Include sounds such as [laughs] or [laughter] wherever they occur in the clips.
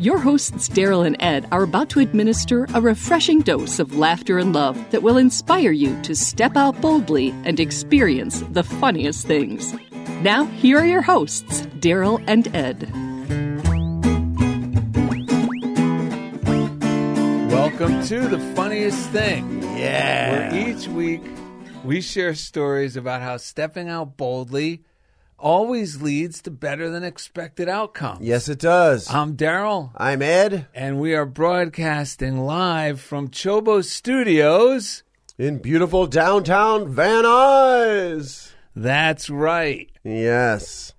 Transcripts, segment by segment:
Your hosts, Daryl and Ed, are about to administer a refreshing dose of laughter and love that will inspire you to step out boldly and experience the funniest things. Now, here are your hosts, Daryl and Ed. Welcome to the funniest thing. Yeah. Where each week we share stories about how stepping out boldly always leads to better than expected outcomes. Yes, it does. I'm Daryl, I'm Ed and we are broadcasting live from Chobo Studios. in beautiful downtown Van Nuys. That's right. Yes.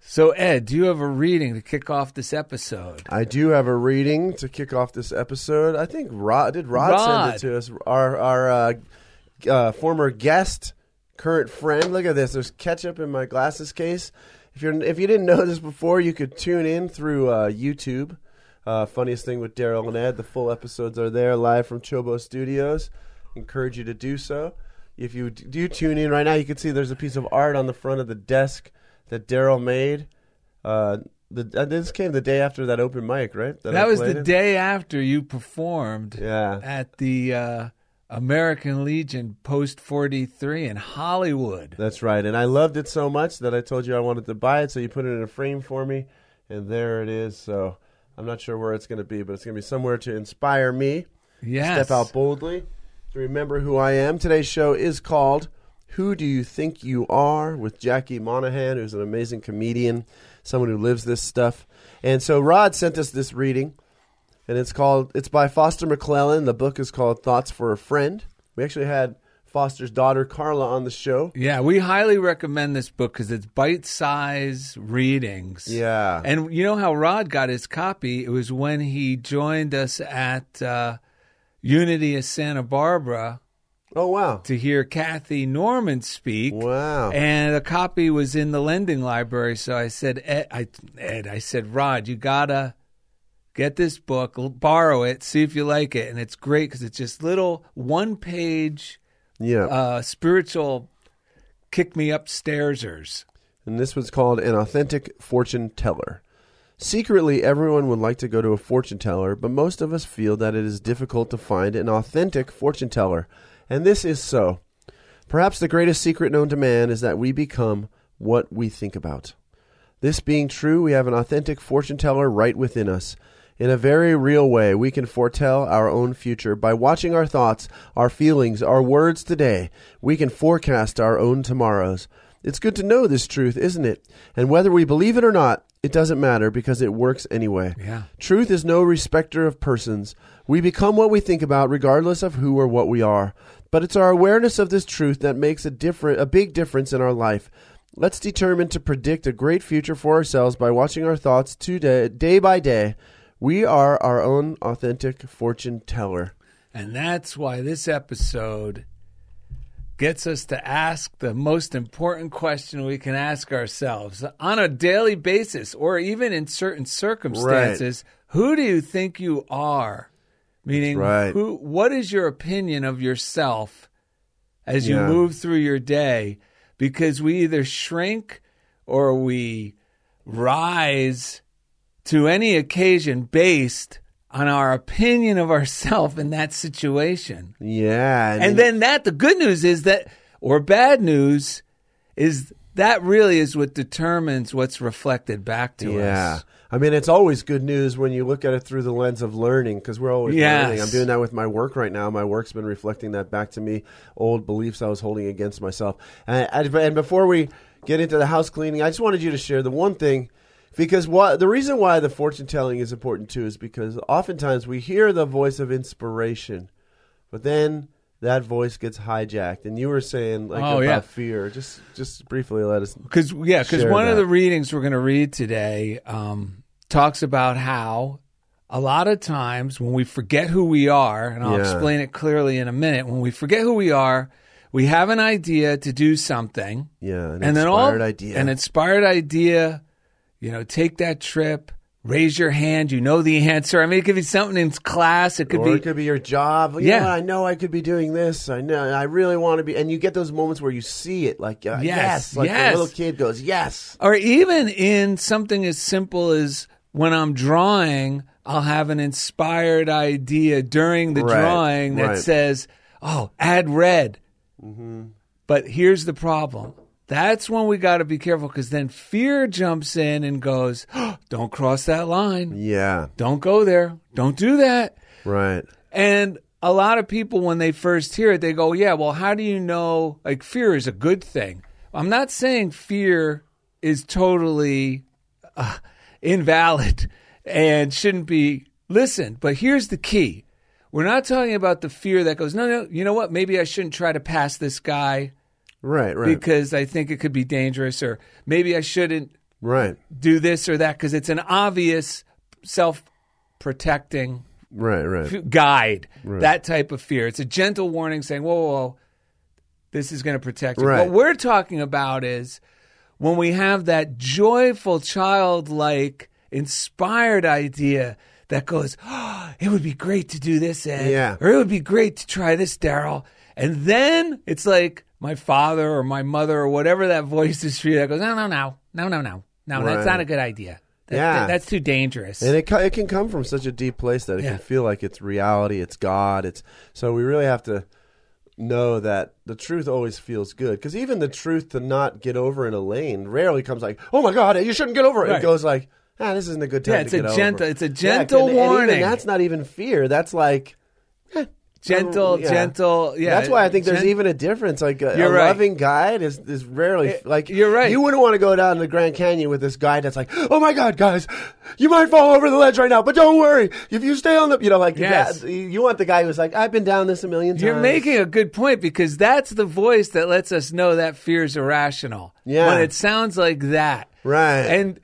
So, Ed, do you have a reading to kick off this episode? I do have a reading to kick off this episode. I think Rod did Rod, Rod. send it to us. Our our uh, uh, former guest, current friend. Look at this. There's ketchup in my glasses case. If you're if you didn't know this before, you could tune in through uh, YouTube. Uh, funniest thing with Daryl and Ed. The full episodes are there live from Chobo Studios. Encourage you to do so. If you do tune in right now, you can see there's a piece of art on the front of the desk that Daryl made. Uh, the, uh, this came the day after that open mic, right? That, I was the in? day after you performed Yeah. at the uh, American Legion Post 43 in Hollywood. That's right. And I loved it so much that I told you I wanted to buy it, so you put it in a frame for me, and there it is. So I'm not sure where it's going to be, but it's going to be somewhere to inspire me. Yes. Step out boldly to remember who I am. Today's show is called Who Do You Think You Are with Jackie Monahan, who's an amazing comedian, someone who lives this stuff. And so Rod sent us this reading, and it's called it's by Foster McClellan. The book is called Thoughts for a Friend. We actually had Foster's daughter Carla on the show. Yeah, we highly recommend this book because it's bite size readings. Yeah. and you know how Rod got his copy? It was when he joined us at uh, Unity of Santa Barbara Oh wow. to hear Kathy Norman speak. Wow. And a copy was in the lending library. So I said, Ed, I, Ed, I said, Rod, you gotta get this book, borrow it, see if you like it. And it's great because it's just little one-page yeah. uh, spiritual kick me upstairsers. and this was called An Authentic Fortune Teller. Secretly, everyone would like to go to a fortune teller, but most of us feel that it is difficult to find an authentic fortune teller. And this is so. Perhaps the greatest secret known to man is that we become what we think about. This being true, we have an authentic fortune teller right within us. In a very real way, we can foretell our own future by watching our thoughts, our feelings, our words today. We can forecast our own tomorrows. It's good to know this truth, isn't it? And whether we believe it or not, it doesn't matter because it works anyway. Yeah. Truth is no respecter of persons. We become what we think about regardless of who or what we are. But it's our awareness of this truth that makes a different a big difference in our life. Let's determine to predict a great future for ourselves by watching our thoughts today, day by day. We are our own authentic fortune teller. And that's why this episode gets us to ask the most important question we can ask ourselves on a daily basis or even in certain circumstances. Who do you think you are? Meaning right. who what is your opinion of yourself as you Yeah. move through your day? Because we either shrink or we rise to any occasion based on our opinion of ourselves in that situation. Yeah. And then that the good news is that or bad news is that really is what determines what's reflected back to us. yeah. us. I mean, it's always good news when you look at it through the lens of learning because we're always Yes. learning. I'm doing that with my work right now. My work's been reflecting that back to me, old beliefs I was holding against myself. And, and and before we get into the house cleaning, I just wanted you to share the one thing because what the reason why the fortune telling is important too is because oftentimes we hear the voice of inspiration, but then that voice gets hijacked. And you were saying like Oh, about yeah. fear. Just just briefly let us. Because yeah, because one of the readings we're going to read today um, talks about how a lot of times when we forget who we are, and I'll Yeah. explain it clearly in a minute, when we forget who we are, we have an idea to do something, Yeah, an and then all idea. an inspired idea, you know, take that trip, raise your hand, you know the answer. I mean, it could be something in class, it could or be it could be your job. You Yeah. I know I could be doing this. I know I really want to be. And you get those moments where you see it, like uh, Yes, yes, like yes. the little kid goes, yes. or even in something as simple as when I'm drawing, I'll have an inspired idea during the Right, drawing that right. Mm-hmm. says, "Oh, add red." But here's the problem. That's when we got to be careful because then fear jumps in and goes, "Don't cross that line. Yeah, Don't go there. Don't do that." right. And a lot of people, when they first hear it, they go, Yeah, well, how do you know? Like, fear is a good thing. I'm not saying fear is totally uh, invalid and shouldn't be listened, but here's the key. We're not talking about the fear that goes, No, no, you know what? Maybe I shouldn't try to pass this guy Right, right, because I think it could be dangerous, or maybe I shouldn't right, do this or that because it's an obvious self protecting right, right. guide, that type of fear. It's a gentle warning saying, whoa, whoa, whoa this is going to protect you. Right. What we're talking about is when we have that joyful, childlike, inspired idea that goes, oh, it would be great to do this, Ed. Yeah. Or it would be great to try this, Daryl. And then it's like my father or my mother or whatever that voice is for you that goes, no, no, no, no, no, no, no, that's not a good idea. That- Yeah. that- that's too dangerous. And it it can come from such a deep place that it Yeah. can feel like it's reality, it's God, it's so we really have to know that the truth always feels good because even the truth to not get over in a lane rarely comes like, oh my God, you shouldn't get over it. Right. It goes like, ah, this isn't a good time. Yeah, to it's a get over." gentle- it's a Yeah, gentle and- and warning. that's not even fear. That's like. Gentle, yeah. gentle. Yeah, That's why I think there's gen- even a difference. Like a, You're a right. loving guide is is rarely Eh, like you're right. You wouldn't want to go down the Grand Canyon with this guide that's like, oh my god, guys, you might fall over the ledge right now, but don't worry. If you stay on the, you know, like Yes. that, you want the guy who's like, I've been down this a million times. You're making a good point because that's the voice that lets us know that fear is irrational. Yeah. When it sounds like that. right, And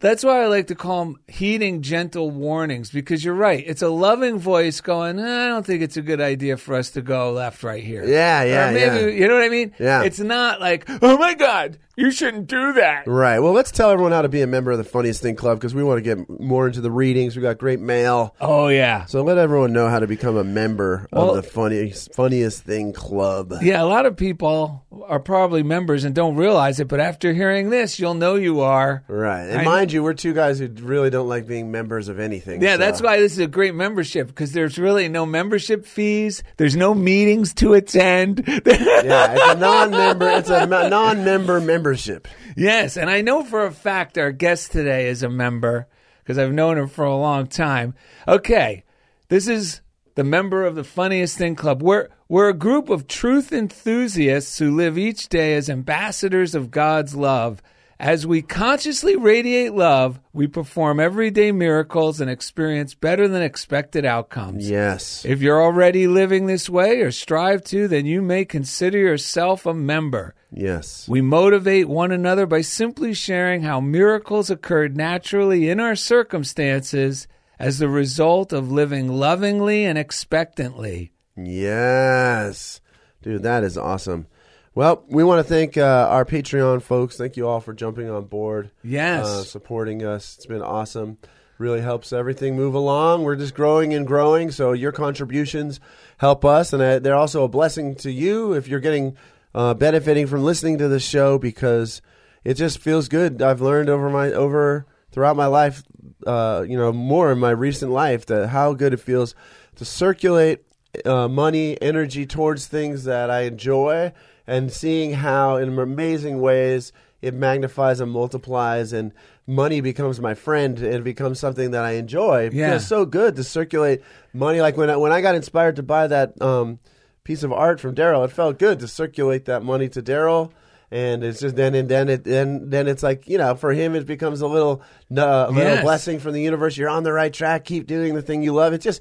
that's why I like to call them heeding gentle warnings because you're right. It's a loving voice going, "Eh, I don't think it's a good idea for us to go left right here. Yeah, yeah, Or maybe, yeah. You know what I mean? Yeah. It's not like, oh my God, you shouldn't do that. right. Well, let's tell everyone how to be a member of the Funniest Thing Club because we want to get more into the readings. We got great mail. Oh, yeah. So let everyone know how to become a member Well- of the funniest funniest thing club. Yeah, a lot of people are probably members and don't realize it, but after hearing this, you'll know you are. Right. And I- mind you, we're two guys who really don't like being members of anything. Yeah, so- that's why this is a great membership because there's really no membership fees. There's no meetings to attend. [laughs] Yeah, it's a non-member. It's a non-member membership. yes, and I know for a fact our guest today is a member because I've known him for a long time. Okay, this is the member of the Funniest Thing Club. We're we're a group of truth enthusiasts who live each day as ambassadors of God's love. As we consciously radiate love, we perform everyday miracles and experience better than expected outcomes. Yes. If you're already living this way or strive to, then you may consider yourself a member. Yes. We motivate one another by simply sharing how miracles occurred naturally in our circumstances as the result of living lovingly and expectantly. Yes. Dude, that is awesome. Well, we want to thank uh, our Patreon folks. Thank you all for jumping on board. Yes. Uh, supporting us. It's been awesome. Really helps everything move along. We're just growing and growing. So your contributions help us, and uh, they're also a blessing to you if you're getting uh, benefiting from listening to the show because it just feels good. I've learned over my over throughout my life, uh, you know, more in my recent life that how good it feels to circulate uh, money, energy towards things that I enjoy, and seeing how in amazing ways it magnifies and multiplies, and money becomes my friend and it becomes something that I enjoy. It Yeah. feels so good to circulate money. Like when I, when I got inspired to buy that um, piece of art from Daryl, it felt good to circulate that money to Daryl. And it's just then and then it then then it's like you know for him it becomes a little uh, a little Yes. blessing from the universe. You're on the right track. Keep doing the thing you love. It's just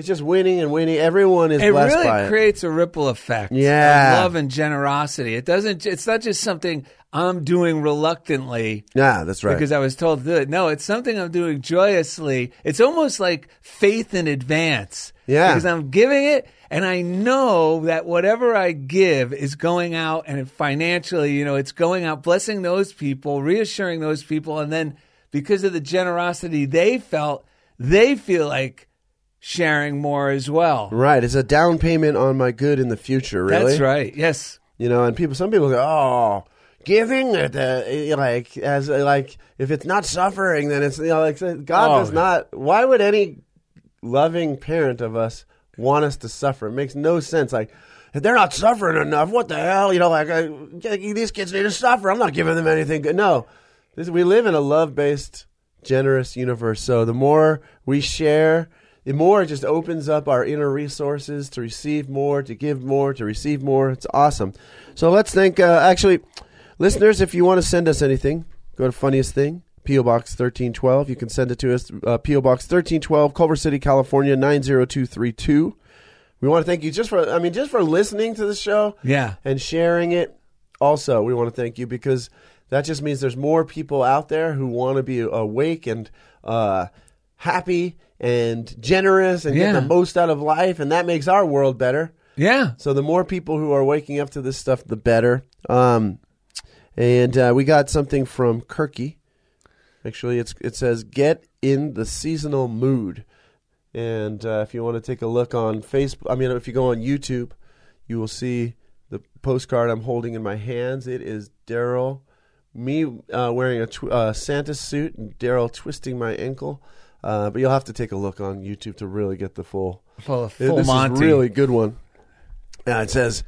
it's just winning and winning. Everyone is it blessed really by it. creates a ripple effect. Yeah. of love and generosity. It doesn't. It's not just something I'm doing reluctantly Yeah, that's right. because I was told to do it. No, it's something I'm doing joyously. It's almost like faith in advance. Yeah. because I'm giving it, and I know that whatever I give is going out, and financially, you know, it's going out, blessing those people, reassuring those people, and then because of the generosity they felt, they feel like sharing more as well. right, it's a down payment on my good in the future. Really, That's right. Yes. You know, and people, some people go, "Oh, giving it, uh, like as like if it's not suffering, then it's you know, like God Oh. does not. Why would any loving parent of us want us to suffer? It makes no sense. Like if they're not suffering enough, what the hell? You know, like uh, these kids need to suffer. I'm not giving them anything good. No, this, we live in a love based, generous universe. So the more we share. The more it just opens up our inner resources to receive more, to give more, to receive more. It's awesome. So let's thank, uh, actually, listeners, if you want to send us anything, go to Funniest Thing, P.O. Box 1312. You can send it to us, uh, P.O. Box 1312, Culver City, California, 90232. We want to thank you just for, I mean, just for listening to the show Yeah. and sharing it. Also, we want to thank you because that just means there's more people out there who want to be awake and uh, happy and generous and Yeah. get the most out of life, and that makes our world better. Yeah. So the more people who are waking up to this stuff, the better. Um, and uh, we got something from Kirky. Actually, it's it says get in the seasonal mood. And uh, if you want to take a look on Facebook, I mean, if you go on YouTube, you will see the postcard I'm holding in my hands. It is Daryl, me uh, wearing a tw- uh, Santa suit, and Daryl twisting my ankle. Uh, but you'll have to take a look on YouTube to really get the full Full, full this Monty. is a really good one. Yeah, it says,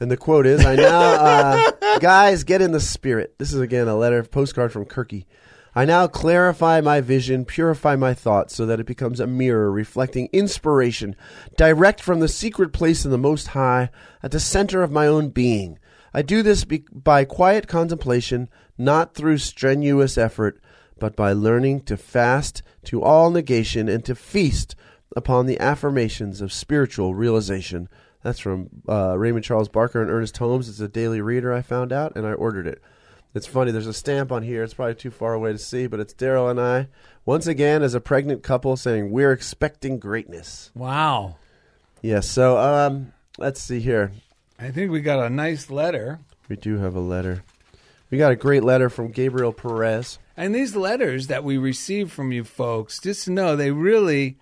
and the quote is, "I now, uh, [laughs] guys, get in the spirit." This is again a letter, postcard from Kirky. I now clarify my vision, purify my thoughts, so that it becomes a mirror reflecting inspiration direct from the secret place in the Most High, at the center of my own being. I do this be- by quiet contemplation, not through strenuous effort, but by learning to fast to all negation and to feast upon the affirmations of spiritual realization. That's from uh, Raymond Charles Barker and Ernest Holmes. It's a daily reader I found out, and I ordered it. It's funny, there's a stamp on here. It's probably too far away to see, but it's Daryl and I, once again, as a pregnant couple, saying, We're expecting greatness. Wow. Yes, so um, let's see here. I think we got a nice letter. We do have a letter. We got a great letter from Gabriel Perez. And these letters that we receive from you folks, just know they really,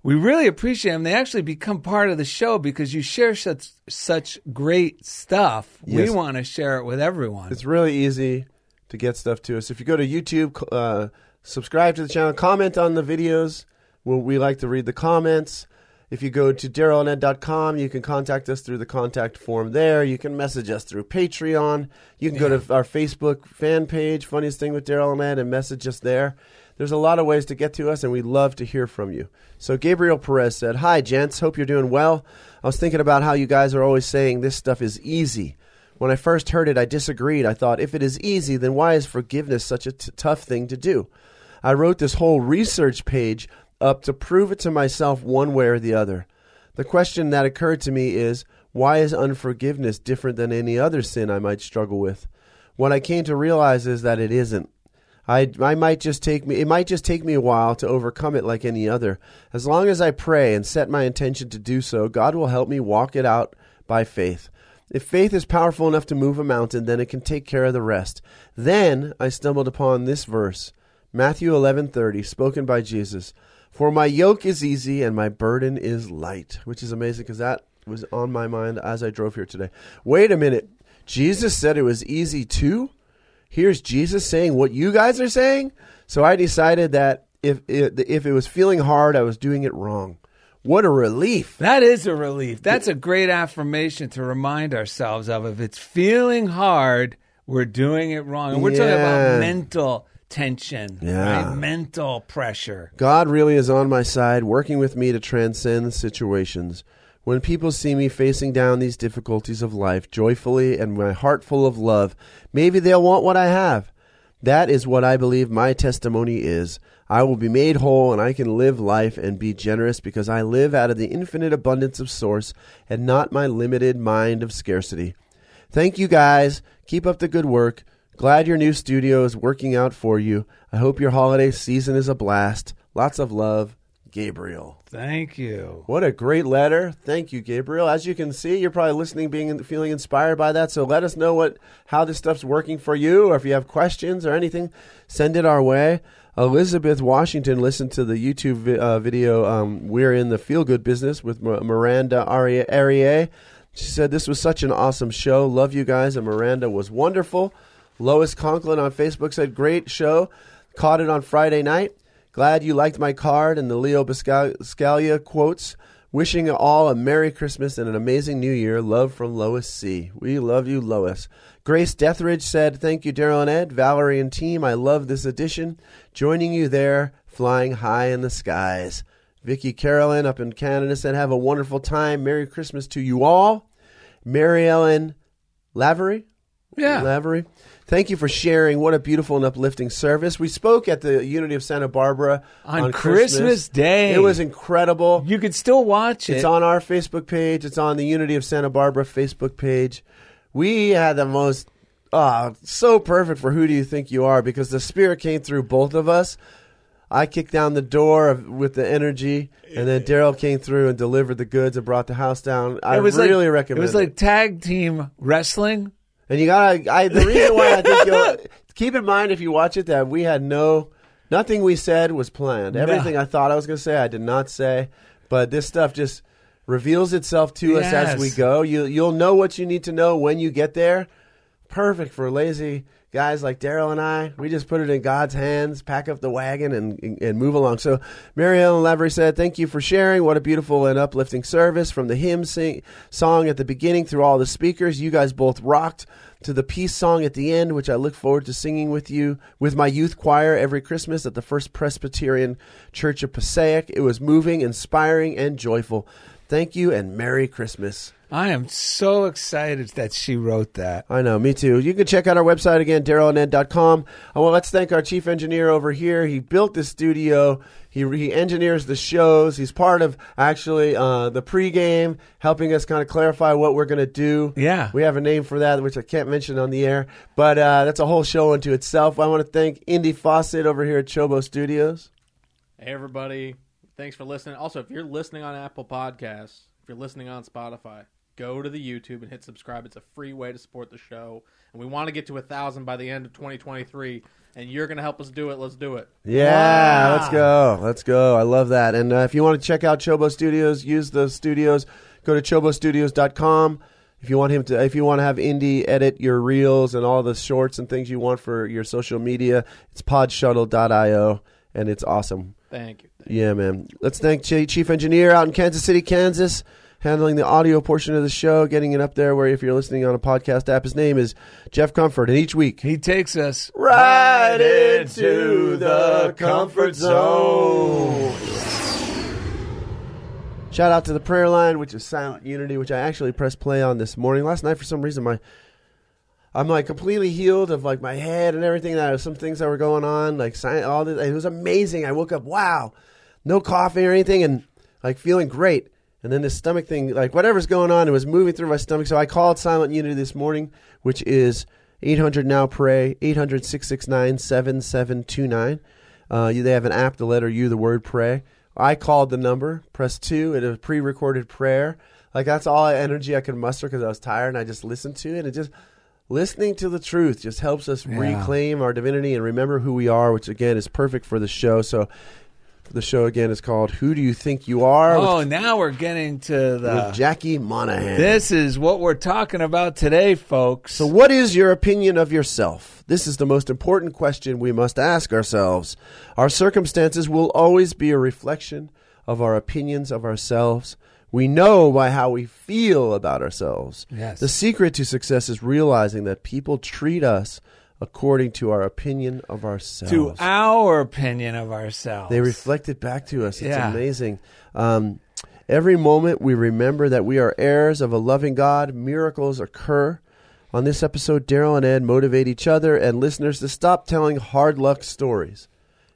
we really appreciate them. They actually become part of the show because you share such such great stuff. We want to share it with everyone. It's really easy to get stuff to us. If you go to YouTube, uh, subscribe to the channel, comment on the videos. We like to read the comments. If you go to darylanded.com, you can contact us through the contact form there. You can message us through Patreon. You can go to our Facebook fan page, Funniest Thing with Daryl and Ed, and message us there. There's a lot of ways to get to us, and we'd love to hear from you. So, Gabriel Perez said, Hi, gents. Hope you're doing well. I was thinking about how you guys are always saying this stuff is easy. When I first heard it, I disagreed. I thought, if it is easy, then why is forgiveness such a t- tough thing to do? I wrote this whole research page up to prove it to myself one way or the other. The question that occurred to me is why is unforgiveness different than any other sin I might struggle with? What I came to realize is that it isn't. I, I might just take me it might just take me a while to overcome it like any other. As long as I pray and set my intention to do so, God will help me walk it out by faith. If faith is powerful enough to move a mountain, then it can take care of the rest. Then I stumbled upon this verse, Matthew 11:30, spoken by Jesus. For my yoke is easy and my burden is light, which is amazing because that was on my mind as I drove here today. Wait a minute. Jesus said it was easy too? Here's Jesus saying what you guys are saying? So I decided that if it, if it was feeling hard, I was doing it wrong. What a relief. that is a relief. That's a great affirmation to remind ourselves of. If it's feeling hard, we're doing it wrong. And we're talking about mental tension, Yeah. right? Mental pressure. God really is on my side, working with me to transcend situations. When people see me facing down these difficulties of life joyfully and my heart full of love, maybe they'll want what I have. That is what I believe my testimony is. I will be made whole and I can live life and be generous because I live out of the infinite abundance of source and not my limited mind of scarcity. Thank you guys. Keep up the good work. Glad your new studio is working out for you. I hope your holiday season is a blast. Lots of love, Gabriel. Thank you. What a great letter. Thank you, Gabriel. As you can see, you're probably listening, being feeling inspired by that. So let us know what how this stuff's working for you, or if you have questions or anything, send it our way. Elizabeth Washington listened to the YouTube vi- uh, video. Um, We're in the feel good business with M- Miranda Arie- Arier. She said this was such an awesome show. Love you guys, and Miranda was wonderful. Lois Conklin on Facebook said great show. Caught it on Friday night. Glad you liked my card and the Leo Buscaglia quotes. Wishing all a Merry Christmas and an amazing New Year. Love from Lois C. We love you, Lois. Grace Deathridge said, Thank you, Daryl and Ed, Valerie and team. I love this edition. Joining you there, flying high in the skies. Vicky Carolyn up in Canada said, Have a wonderful time. Merry Christmas to you all. Mary Ellen Lavery. Yeah. Lavery. Thank you for sharing. What a beautiful and uplifting service. We spoke at the Unity of Santa Barbara On Christmas Day. It was incredible. You can still watch it. It's on our Facebook page. It's on the Unity of Santa Barbara Facebook page. We had the most, ah, so perfect for Who Do You Think You Are because the Spirit came through both of us. I kicked down the door of, with the energy, and then Daryl came through and delivered the goods and brought the house down. I it was really like, recommend It was like tag team wrestling. And you gotta. I, the reason why I think [laughs] you'll keep in mind if you watch it that we had no, nothing we said was planned. Everything I thought I was gonna say, I did not say. But this stuff just reveals itself to us as Yes. we go. You you'll know what you need to know when you get there. Perfect for lazy guys like Daryl and I. We just put it in God's hands, pack up the wagon, and and move along. So Mary Ellen Lavery said, "Thank you for sharing. What a beautiful and uplifting service from the hymn sing, song at the beginning through all the speakers. You guys both rocked." To the peace song at the end, which I look forward to singing with you with my youth choir every Christmas at the First Presbyterian Church of Passaic. It was moving, inspiring, and joyful. Thank you and Merry Christmas. I am so excited that she wrote that. I know, me too. You can check out our website again, darylanded.com. Oh, well, let's thank our chief engineer over here. He built the studio. He, he engineers the shows. He's part of actually uh, the pregame, helping us kind of clarify what we're going to do. Yeah. We have a name for that, which I can't mention on the air, but uh, that's a whole show unto itself. I want to thank Indy Fawcett over here at Chobo Studios. Hey, everybody. Thanks for listening. Also, if you're listening on Apple Podcasts, if you're listening on Spotify, go to the YouTube and hit subscribe. It's a free way to support the show. And we want to get to a thousand by the end of 2023. And you're going to help us do it. Let's do it. Yeah, Wow. let's go. Let's go. I love that. And uh, if you want to check out Chobo Studios, use the studios. Go to chobostudios.com. If you want him to, if you want to have Indy edit your reels and all the shorts and things you want for your social media, it's podshuttle.io, and it's awesome. Thank you. Yeah, man. Let's thank Ch- Chief Engineer out in Kansas City, Kansas, handling the audio portion of the show, getting it up there. Where if you're listening on a podcast app, his name is Jeff Comfort, and each week He takes us right into the comfort zone. Shout out to the prayer line, which is Silent Unity, which I actually pressed play on this morning. Last night, for some reason, my I'm like completely healed of like my head and everything. That some things that were going on, like all this. It was amazing. I woke up, wow, no coffee or anything, and like feeling great. And then this stomach thing, like whatever's going on, it was moving through my stomach. So I called Silent Unity this morning, which is 800 now pray 800 669 7729. Uh, They have an app, the letter U, the word pray. I called the number, pressed two, it was a pre-recorded prayer. Like that's all energy I could muster because I was tired, and I just listened to it. And it just listening to the truth just helps us Yeah. reclaim our divinity and remember who we are, which again is perfect for the show. So the show again is called "Who Do You Think You Are?" with- Oh, now we're getting to the. with Jackie Monahan. This is what we're talking about today, folks. So, what is your opinion of yourself? This is the most important question we must ask ourselves. Our circumstances will always be a reflection of our opinions of ourselves. We know by how we feel about ourselves. Yes. The secret to success is realizing that people treat us according to our opinion of ourselves. to our opinion of ourselves. They reflect it back to us. It's Yeah. amazing. Um, every moment we remember that we are heirs of a loving God, miracles occur. On this episode, Daryl and Ed motivate each other and listeners to stop telling hard luck stories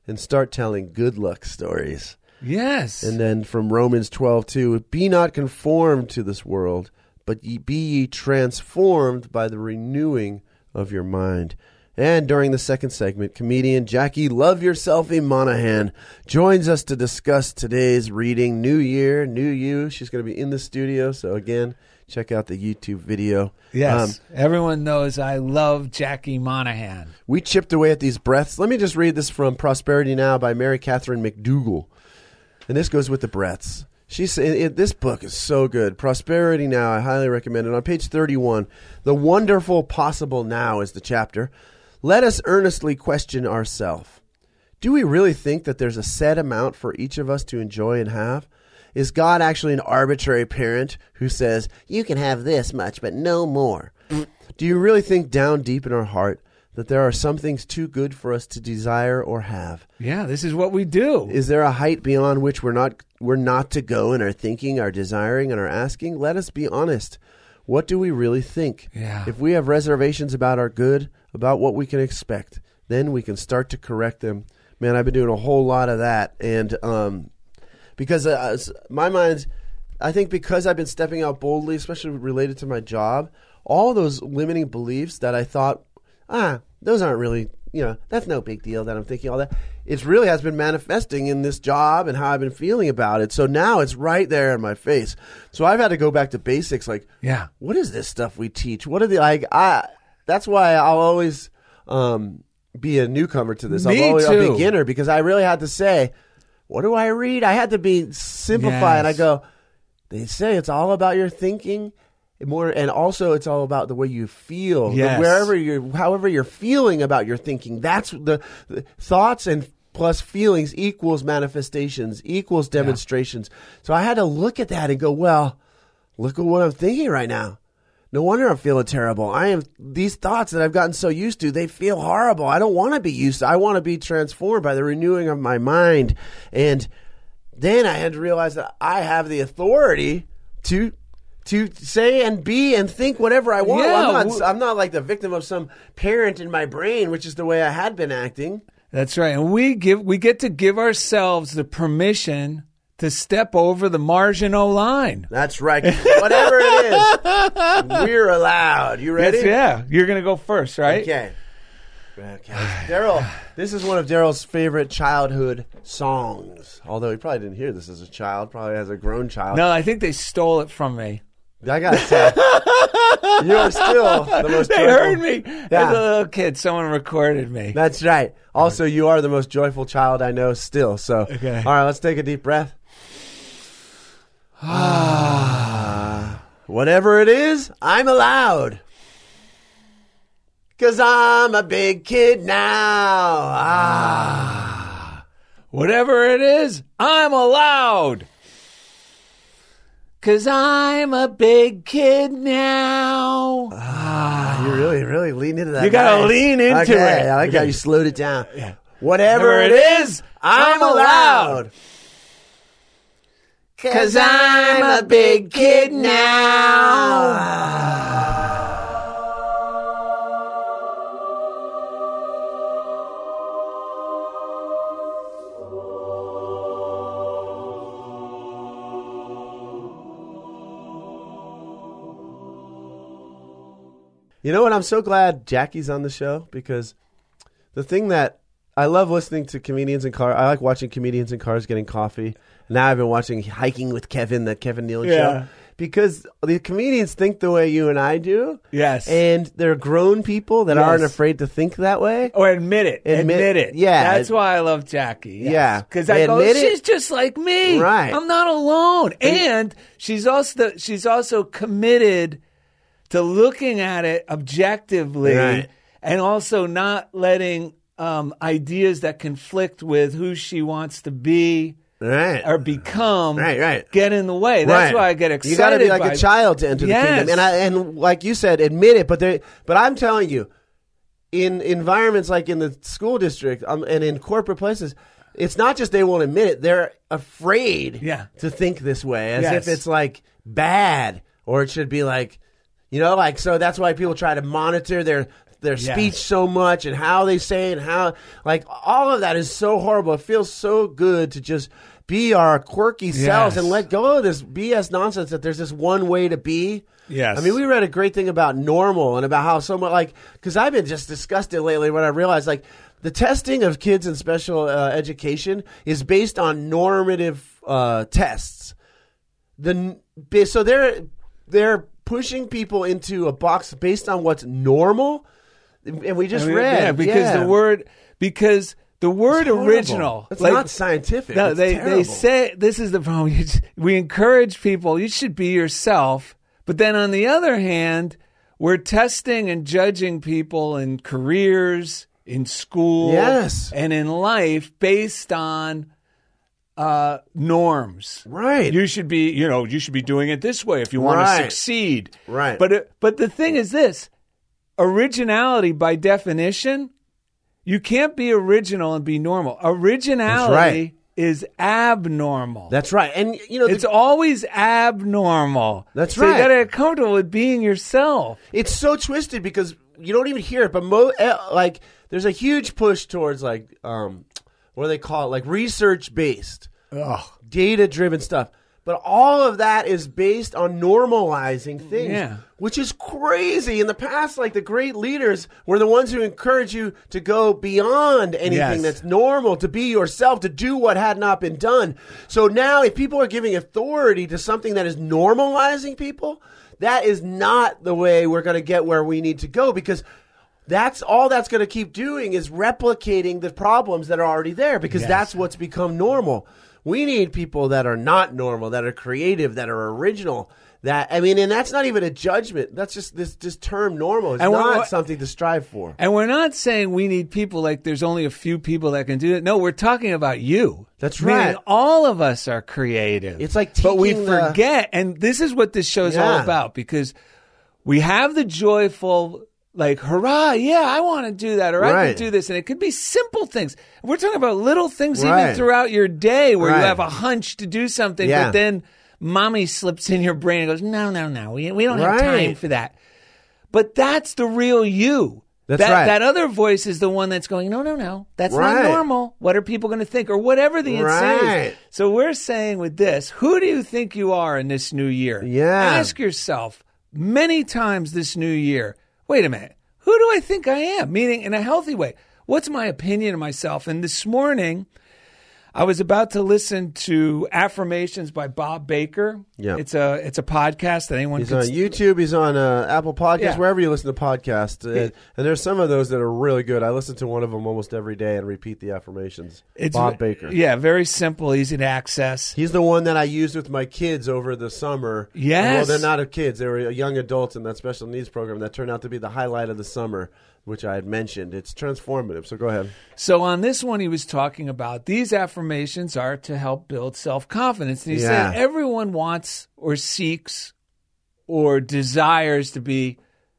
and start telling good luck stories. Yes. And then from Romans 12, 2, be not conformed to this world, but ye be ye transformed by the renewing of your mind. And during the second segment, comedian Jackie Love Yourselfie Monahan joins us to discuss today's reading, New Year, New You. She's going to be in the studio, so again, check out the YouTube video. yes. Um, Everyone knows I love Jackie Monahan. we chipped away at these breaths. Let me just read this from Prosperity Now by Mary Catherine McDougall. And this goes with the breaths. She said, it, "This book is so good. Prosperity Now. I highly recommend it." On page thirty-one, the wonderful possible now is the chapter. Let us earnestly question ourselves: Do we really think that there's a set amount for each of us to enjoy and have? Is God actually an arbitrary parent who says you can have this much but no more? Do you really think down deep in our heart that there are some things too good for us to desire or have? Yeah, this is what we do. Is there a height beyond which we're not we're not to go in our thinking, our desiring, and our asking? Let us be honest. What do we really think? Yeah. If we have reservations about our good, about what we can expect, then we can start to correct them. Man, I've been doing a whole lot of that, and um, because uh, my mind's, I think because I've been stepping out boldly, especially related to my job, all those limiting beliefs that I thought, ah, those aren't really, you know, that's no big deal that I'm thinking all that. It really has been manifesting in this job and how I've been feeling about it. So now it's right there in my face. So I've had to go back to basics, like, Yeah. what is this stuff we teach? What are the like? I that's why I'll always um, be a newcomer to this. Me I'm always too. a beginner because I really had to say, what do I read? I had to be simplify, and I go. They say it's all about your thinking. More and also it's all about the way you feel. The- Yes. wherever you're, however you're feeling about your thinking. That's the, the thoughts and plus feelings equals manifestations equals demonstrations. So I had to look at that and go, well, look at what I'm thinking right now. No wonder I'm feeling terrible. I am these thoughts that I've gotten so used to, they feel horrible. I don't want to be used to. I want to be transformed by the renewing of my mind. And then I had to realize that I have the authority to to say and be and think whatever I want. Yeah, I'm not I'm not like the victim of some parent in my brain, which is the way I had been acting. That's right. And we give we get to give ourselves the permission to step over the Marginal line. That's right. Whatever it is, we're allowed. You ready? Yes, yeah. You're gonna go first, right? Okay. Okay. Daryl, this is one of Daryl's favorite childhood songs. Although he probably didn't hear this as a child, probably as a grown child. No, I think they stole it from me. I gotta say, [laughs] you are still the most. They joyful- heard me Yeah. as a little kid. Someone recorded me. That's right. Also, you are the most joyful child I know still. So, Okay. all right, let's take a deep breath. Ah, whatever it is, I'm allowed. Cause I'm a big kid now. Ah. Whatever it is, I'm allowed. Cause I'm a big kid now. Ah, you really, really lean into that. You gotta Nice. lean into okay, it. I like how you slowed it down. Whatever Whatever it is, I'm I'm allowed. Cause I'm a big kid now. You know what? I'm so glad Jackie's on the show because the thing that I love listening to comedians in cars. I like watching comedians in cars getting coffee. Now I've been watching Hiking with Kevin, the Kevin Nealon Yeah. show, because the comedians think the way you and I do. Yes. And they're grown people that Yes. aren't afraid to think that way. Or admit it. Admit, Admit- it. yeah. That's why I love Jackie. Yeah. Because I go, Admit it. she's just like me. Right. I'm not alone. And she's also she's also committed to looking at it objectively Right. and also not letting um, ideas that conflict with who she wants to be Right. or become Right, right. get in the way. That's Right. why I get excited. You got to be like by- a child to enter Yes. the kingdom, and I, and like you said, admit it. But they, but I'm telling you, in environments like in the school district um, and in corporate places, it's not just they won't admit it; they're afraid Yeah. to think this way, as Yes. if it's like bad, or it should be like, you know, like so. That's why people try to monitor their their Yes. speech so much and how they say it and how like all of that is so horrible. It feels so good to just be our quirky selves Yes. and let go of this BS nonsense that there's this one way to be. Yes. I mean, we read a great thing about normal and about how someone like because I've been just disgusted lately when I realized like the testing of kids in special uh, education is based on normative uh, tests. The so they're they're pushing people into a box based on what's normal, and we just read yeah, because yeah. the word because the word original It's like- not scientific. No, It's they terrible. they say this is the problem. [laughs] Just- We encourage people you should be yourself, but then on the other hand, we're testing and judging people in careers, in school, Yes. and in life based on uh, norms. Right. You should be, you know, you should be doing it this way if you want Right. to succeed. Right. But it, but the thing is this: originality, by definition, you can't be original and be normal. Originality is abnormal. That's right, and you know the- it's always abnormal. That's so right. You got to get comfortable with being yourself. it's so twisted because you don't even hear it. But mo- eh, like, there's a huge push towards like, um, what do they call it? Like research based, data driven stuff. But all of that is based on normalizing mm, things, Yeah. which is crazy. In the past, like the great leaders were the ones who encourage you to go beyond anything Yes. that's normal, to be yourself, to do what had not been done. So now, if people are giving authority to something that is normalizing people, that is not the way we're going to get where we need to go because that's all that's going to keep doing is replicating the problems that are already there because Yes. that's what's become normal. We need people that are not normal, that are creative, that are original. That I mean, and that's not even a judgment. That's just this this term normal is And not what- something to strive for. And we're not saying we need people like there's only a few people that can do it. No, we're talking about you. That's Meaning right. all of us are creative. It's like but we taking the- forget, and this is what this show's all Yeah. about because we have the joyful, like, hurrah, yeah, I want to do that, or I Right. can do this, and it could be simple things. We're talking about little things even throughout your day where Right. you have a hunch to do something, Yeah. but then mommy slips in your brain and goes, no, no, no, we, we don't have Right. time for that. But that's the real you. That's that, right. That other voice is the one that's going, no, no, no, that's Right. not normal. What are people going to think? Or whatever the Right. is. So we're saying with this, who do you think you are in this new year? Yeah. Ask yourself many times this new year, wait a minute, who do I think I am? Meaning in a healthy way. What's my opinion of myself? And this morning, I was about to listen to Affirmations by Bob Baker. Yeah. It's a it's a podcast that anyone He's can on YouTube. He's on uh, Apple Podcasts, Yeah. wherever you listen to podcasts. And, and there's some of those that are really good. I listen to one of them almost every day and repeat the affirmations. It's Bob Baker. Yeah, very simple, easy to access. He's the one that I used with my kids over the summer. Yes. Well, they're not kids. They were young adults in that special needs program that turned out to be the highlight of the summer, which I had mentioned. It's transformative. So go ahead. So on this one, he was talking about these affirmations are to help build self confidence. And he Yeah. said everyone wants or seeks or desires to be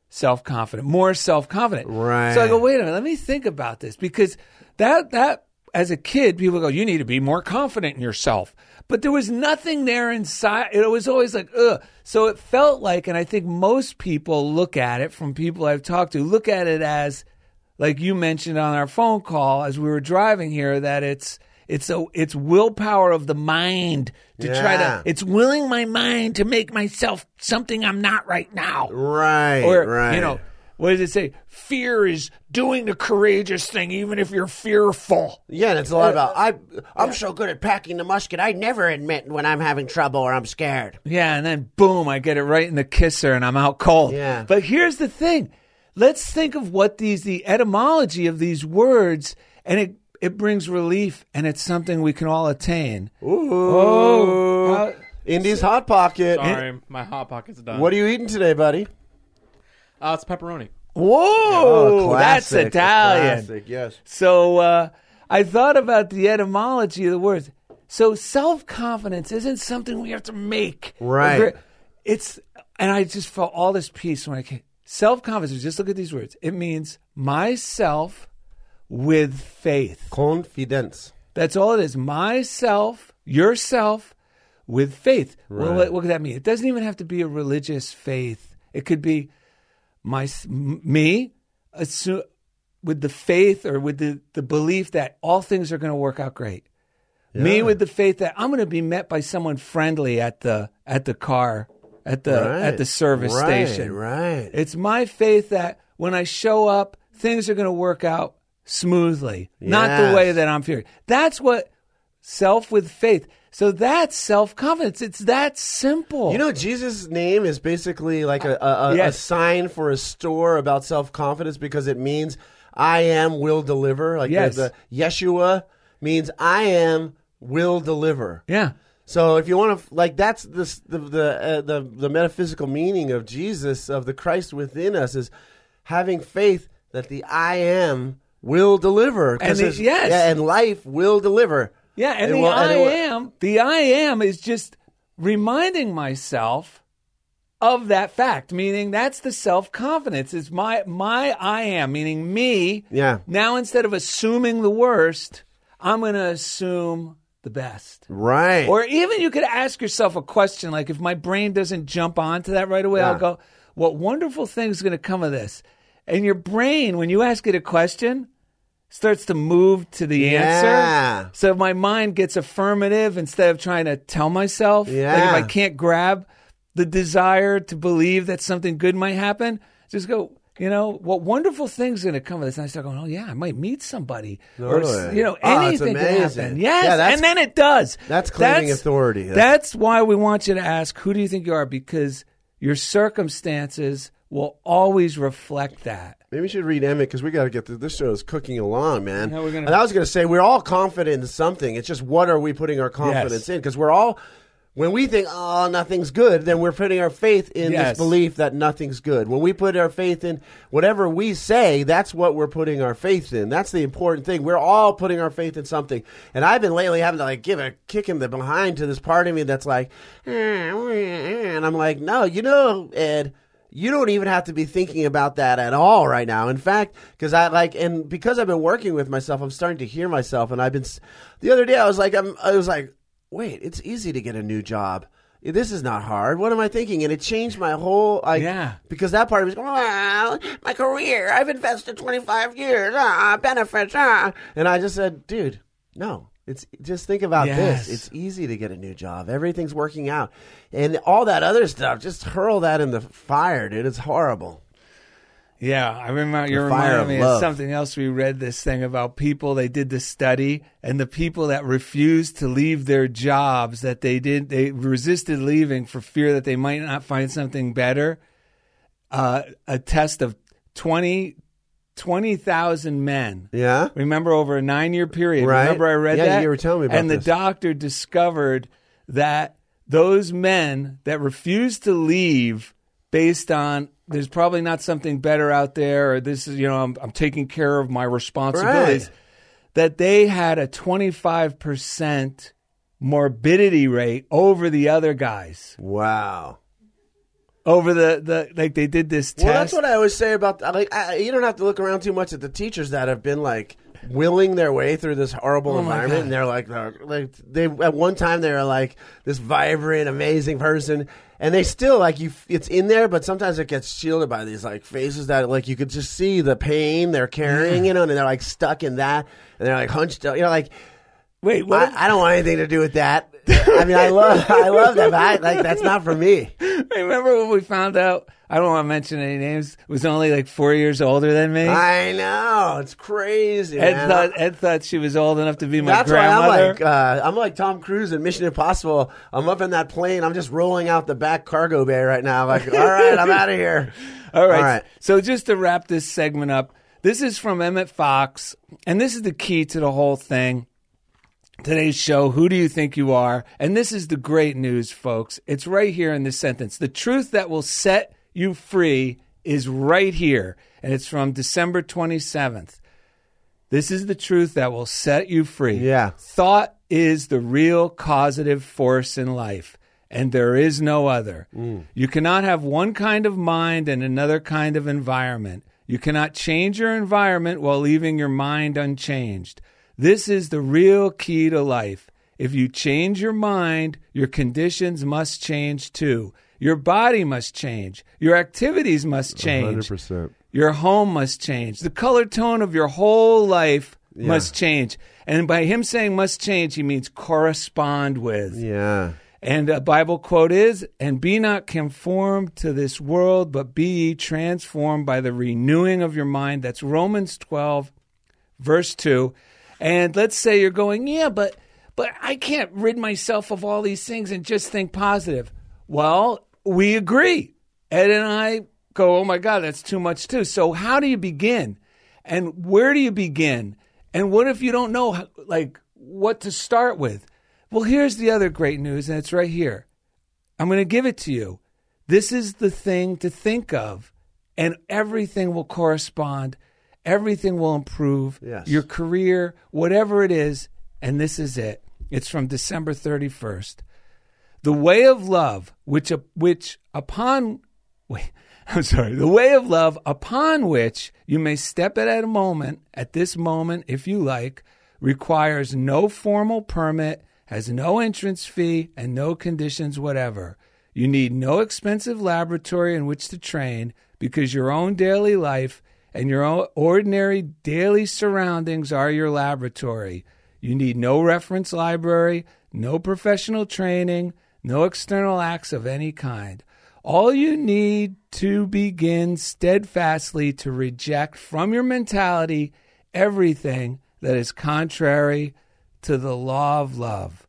self confident, more self confident. Right. So I go, wait a minute, let me think about this because that that as a kid, people go, you need to be more confident in yourself. But there was nothing there inside. It was always like, ugh. So it felt like, and I think most people look at it from people I've talked to, look at it as like you mentioned on our phone call as we were driving here that it's it's a it's willpower of the mind to try to it's willing my mind to make myself something I'm not right now. Right. Or right. you know, what does it say? Fear is doing the courageous thing even if you're fearful. Yeah, and it's a lot about I. I'm so good at packing the musket. I never admit when I'm having trouble or I'm scared. Yeah, and then boom, I get it right in the kisser and I'm out cold. Yeah. But here's the thing. Let's think of what these the etymology of these words and it it brings relief and it's something we can all attain. Ooh. Oh, uh, Indy's hot pocket. Sorry, my hot pocket's done. What are you eating today, buddy? Uh, it's pepperoni. Whoa, Oh, that's Italian. Classic, yes. So uh, I thought about the etymology of the words. So self confidence isn't something we have to make. Right. It's and I just felt all this peace when I came. Self confidence. Just look at these words. It means myself with faith. Confidence. That's all it is. Myself, yourself, with faith. Well, Right. what, what could that mean? It doesn't even have to be a religious faith. It could be my me, assume with the faith or with the, the belief that all things are going to work out great. Me with the faith that I'm going to be met by someone friendly at the at the car at the Right. at the service Right, station. right. It's my faith that when I show up, things are going to work out smoothly, not the way that I'm fearing. That's what self with faith. So that's self confidence. It's that simple. You know, Jesus' name is basically like a, a, a, a sign for a store about self confidence because it means I am will deliver. Like Yes. the, the Yeshua means I am will deliver. yeah. So if you want to, like, that's this, the the, uh, the the metaphysical meaning of Jesus of the Christ within us is having faith that the I am will deliver And yes. yeah, and life will deliver. Yeah, and It the will- I it will- am, the I am is just reminding myself of that fact, meaning that's the self confidence. Is my my I am, meaning me. Yeah. Now instead of assuming the worst, I'm going to assume the best. Right. Or even you could ask yourself a question like if my brain doesn't jump onto that right away, Yeah. I'll go, what wonderful thing is going to come of this? And your brain, when you ask it a question, starts to move to the Yeah. answer. So my mind gets affirmative instead of trying to tell myself. Like if I can't grab the desire to believe that something good might happen, just go, you know, what wonderful thing's are going to come of this? And I start going, oh, yeah, I might meet somebody. Or, you know, Oh, anything can amazing. happen. Yes. Yeah, and then it does. that's claiming authority. That's- That's why we want you to ask, who do you think you are? Because your circumstances will always reflect that. Maybe we should read Emmett because we got to get through. This show is cooking along, man. Gonna- And I was going to say we're all confident in something. It's just what are we putting our confidence Yes. in? Because we're all when we think oh nothing's good, then we're putting our faith in Yes. this belief that nothing's good. When we put our faith in whatever we say, that's what we're putting our faith in. That's the important thing. We're all putting our faith in something. And I've been lately having to like give a kick in the behind to this part of me that's like, "Eh, and I'm like, no, you know, Ed you don't even have to be thinking about that at all right now. In fact, because I like, and because I've been working with myself, I'm starting to hear myself. And I've been, the other day, I was like, I'm, I was like, wait, it's easy to get a new job. This is not hard. What am I thinking? And it changed my whole, like, Yeah. because that part of me going, well, my career, I've invested 25 years, ah, benefits, ah. And I just said, dude, no. It's just think about Yes. this. It's easy to get a new job. Everything's working out, and all that other stuff. Just hurl that in the fire, dude. It's horrible. Yeah, I remember you The fire reminded of me love. of something else. We read this thing about people. They did the study, and the people that refused to leave their jobs, that they did, they resisted leaving for fear that they might not find something better. Uh, a test of 20 20,000 men. Yeah. Remember over a nine year period. Right. Remember I read Yeah, that? you were telling me about And the doctor discovered that those men that refused to leave based on there's probably not something better out there or this is, you know, I'm, I'm taking care of my responsibilities, Right. that they had a 25% morbidity rate over the other guys. Wow. Over the, the like they did this test. Well, that's what I always say about like I, you don't have to look around too much at the teachers that have been like willing their way through this horrible Oh, environment, and they're like, they're, like they at one time they were like this vibrant, amazing person, and they still like you. It's in there, but sometimes it gets shielded by these like faces that like you could just see the pain they're carrying, you know, and they're like stuck in that, and they're like hunched, up, you know, like. Wait, what? I, I don't want anything to do with that. I mean, I love, [laughs] I love that, but I, like that's not for me. I Remember when we found out? I don't want to mention any names. Was only like four years older than me. I know it's crazy. Ed man. thought Ed thought she was old enough to be my That's why grandmother. I'm like uh, I'm like Tom Cruise in Mission Impossible. I'm up in that plane. I'm just rolling out the back cargo bay right now. Like, all right, I'm out of here. [laughs] All right. All right. So just to wrap this segment up, this is from Emmett Fox, and this is the key to the whole thing. Today's show, Who Do You Think You Are? And this is the great news, folks. It's right here in this sentence. The truth that will set you free is right here. And it's from December 27th. This is the truth that will set you free. Yeah. Thought is the real causative force in life, and there is no other. Mm. You cannot have one kind of mind and another kind of environment. You cannot change your environment while leaving your mind unchanged. This is the real key to life. If you change your mind, your conditions must change too. Your body must change. Your activities must change. 100%. Your home must change. The color tone of your whole life must change. And by him saying must change, he means correspond with. Yeah. And a Bible quote is, And be not conformed to this world, but be ye transformed by the renewing of your mind. That's Romans 12, verse 2. And let's say you're going, Yeah, but but I can't rid myself of all these things and just think positive. Well, we agree. Ed and I go, Oh my God, that's too much too. So how do you begin? And where do you begin? And what if you don't know like what to start with? Well, here's the other great news, and it's right here. I'm going to give it to you. This is the thing to think of, and everything will correspond. Everything will improve. Yes. Your career, whatever it is, and this is it. It's from December 31st. The way of love, which uh, which upon wait, [laughs] I'm sorry, the way of love upon which you may step at a moment, at this moment, if you like, requires no formal permit, has no entrance fee, and no conditions whatever. You need no expensive laboratory in which to train because your own daily life and your ordinary daily surroundings are your laboratory. You need no reference library, no professional training, no external acts of any kind. All you need to begin steadfastly to reject from your mentality everything that is contrary to the law of love.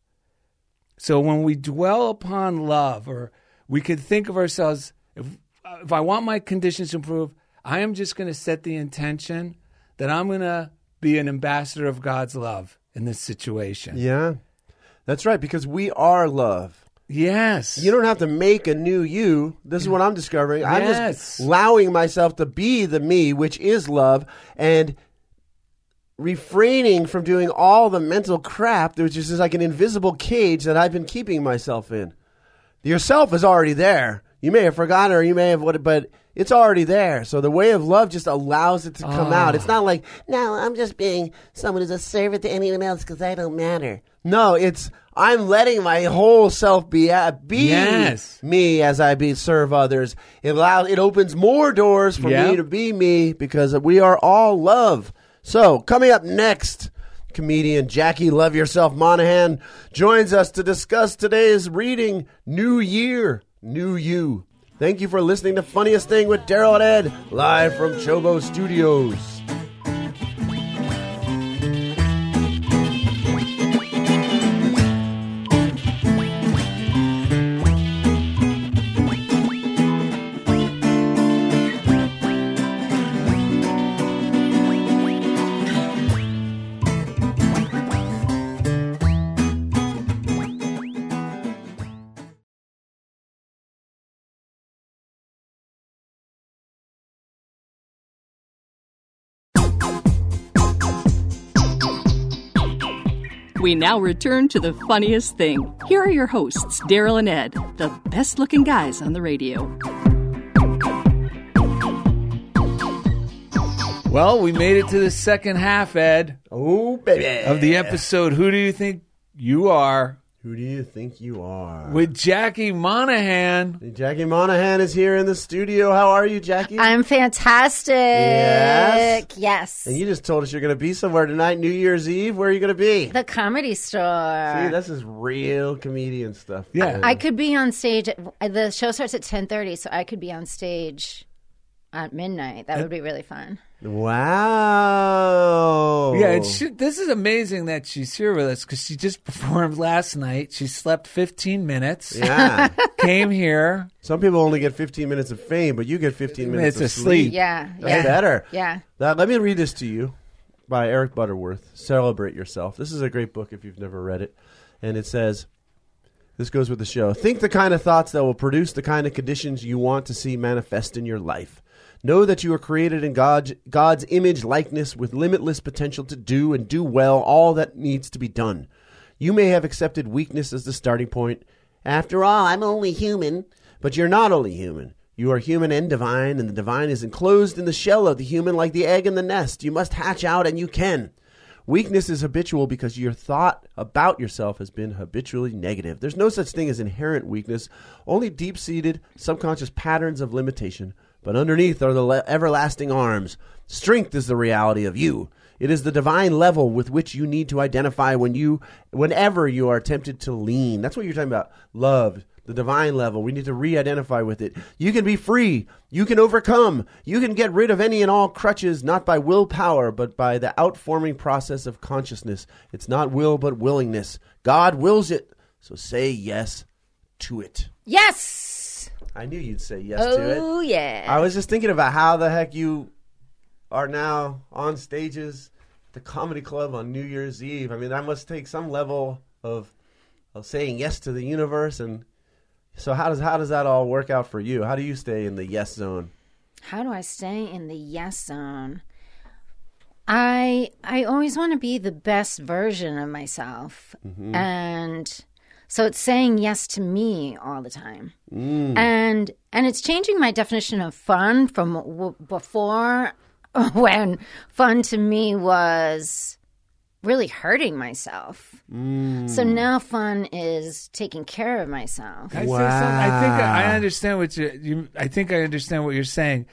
So when we dwell upon love, or we could think of ourselves, if, uh, if I want my conditions to improve, I am just going to set the intention that I'm going to be an ambassador of God's love in this situation. Yeah. That's right, because we are love. Yes. You don't have to make a new you. This is what I'm discovering. Yes. I'm just allowing myself to be the me, which is love, and refraining from doing all the mental crap, which is just like an invisible cage that I've been keeping myself in. Yourself is already there. You may have forgotten or you may have what, but it's already there. So the way of love just allows it to come out. It's not like, no, I'm just being someone who's a servant to anyone else because I don't matter. No, it's I'm letting my whole self be uh, be Yes. me as I be serve others. It allows it opens more doors for Yep. me to be me because we are all love. So coming up next. Comedian Jackie Love Yourself Monahan joins us to discuss today's reading New Year, New You. Thank you for listening to Funniest Thing with Daryl and Ed, live from Chobo Studios. We now return to the funniest thing. Here are your hosts, Daryl and Ed, the best looking guys on the radio. Well, we made it to the second half, Ed, Oh, baby. of the episode. Who do you think you are? Who do you think you are? With Jackie Monahan. Jackie Monahan is here in the studio. How are you, Jackie? I'm fantastic. Yes? Yes. and you just told us you're going to be somewhere tonight, New Year's Eve. Where are you going to be? the comedy store. See, this is real comedian stuff. Yeah. I could be on stage. At, the show starts at 10:30, so I could be on stage at midnight. That would be really fun. Wow. Yeah, and she, this is amazing that she's here with us because she just [laughs] performed last night. She slept 15 minutes, Yeah. [laughs] came here. Some people only get 15 minutes of fame, but you get 15 minutes, Minutes of of sleep. sleep. Yeah. That's yeah. better. Yeah. Now, let me read this to you by Eric Butterworth. Celebrate yourself. This is a great book if you've never read it. And it says, this goes with the show. Think the kind of thoughts that will produce the kind of conditions you want to see manifest in your life. Know that you are created in God's, God's image likeness with limitless potential to do and do well all that needs to be done. You may have accepted weakness as the starting point. After all, I'm only human. But you're not only human. You are human and divine, and the divine is enclosed in the shell of the human like the egg in the nest. You must hatch out, and you can. Weakness is habitual because your thought about yourself has been habitually negative. There's no such thing as inherent weakness, only deep seated subconscious patterns of limitation. But underneath are the le- everlasting arms. Strength is the reality of you. It is the divine level with which you need to identify when you, whenever you are tempted to lean. That's what you're talking about. Love, the divine level. We need to re-identify with it. You can be free. You can overcome. You can get rid of any and all crutches, not by willpower, but by the outforming process of consciousness. It's not will, but willingness. God wills it. So say yes to it. Yes. I knew you'd say yes to it. Oh yeah. I was just thinking about how the heck you are now on stages the comedy club on New Year's Eve. I mean, that must take some level of of saying yes to the universe and so how does how does that all work out for you? How do you stay in the yes zone? How do I stay in the yes zone? I I always want to be the best version of myself, mm-hmm. and so it's saying yes to me all the time, mm. and and it's changing my definition of fun from w- before, [laughs] when fun to me was really hurting myself. Mm. So now fun is taking care of myself. Can I say something? I think I, I understand what you, you. I think I understand what you're saying.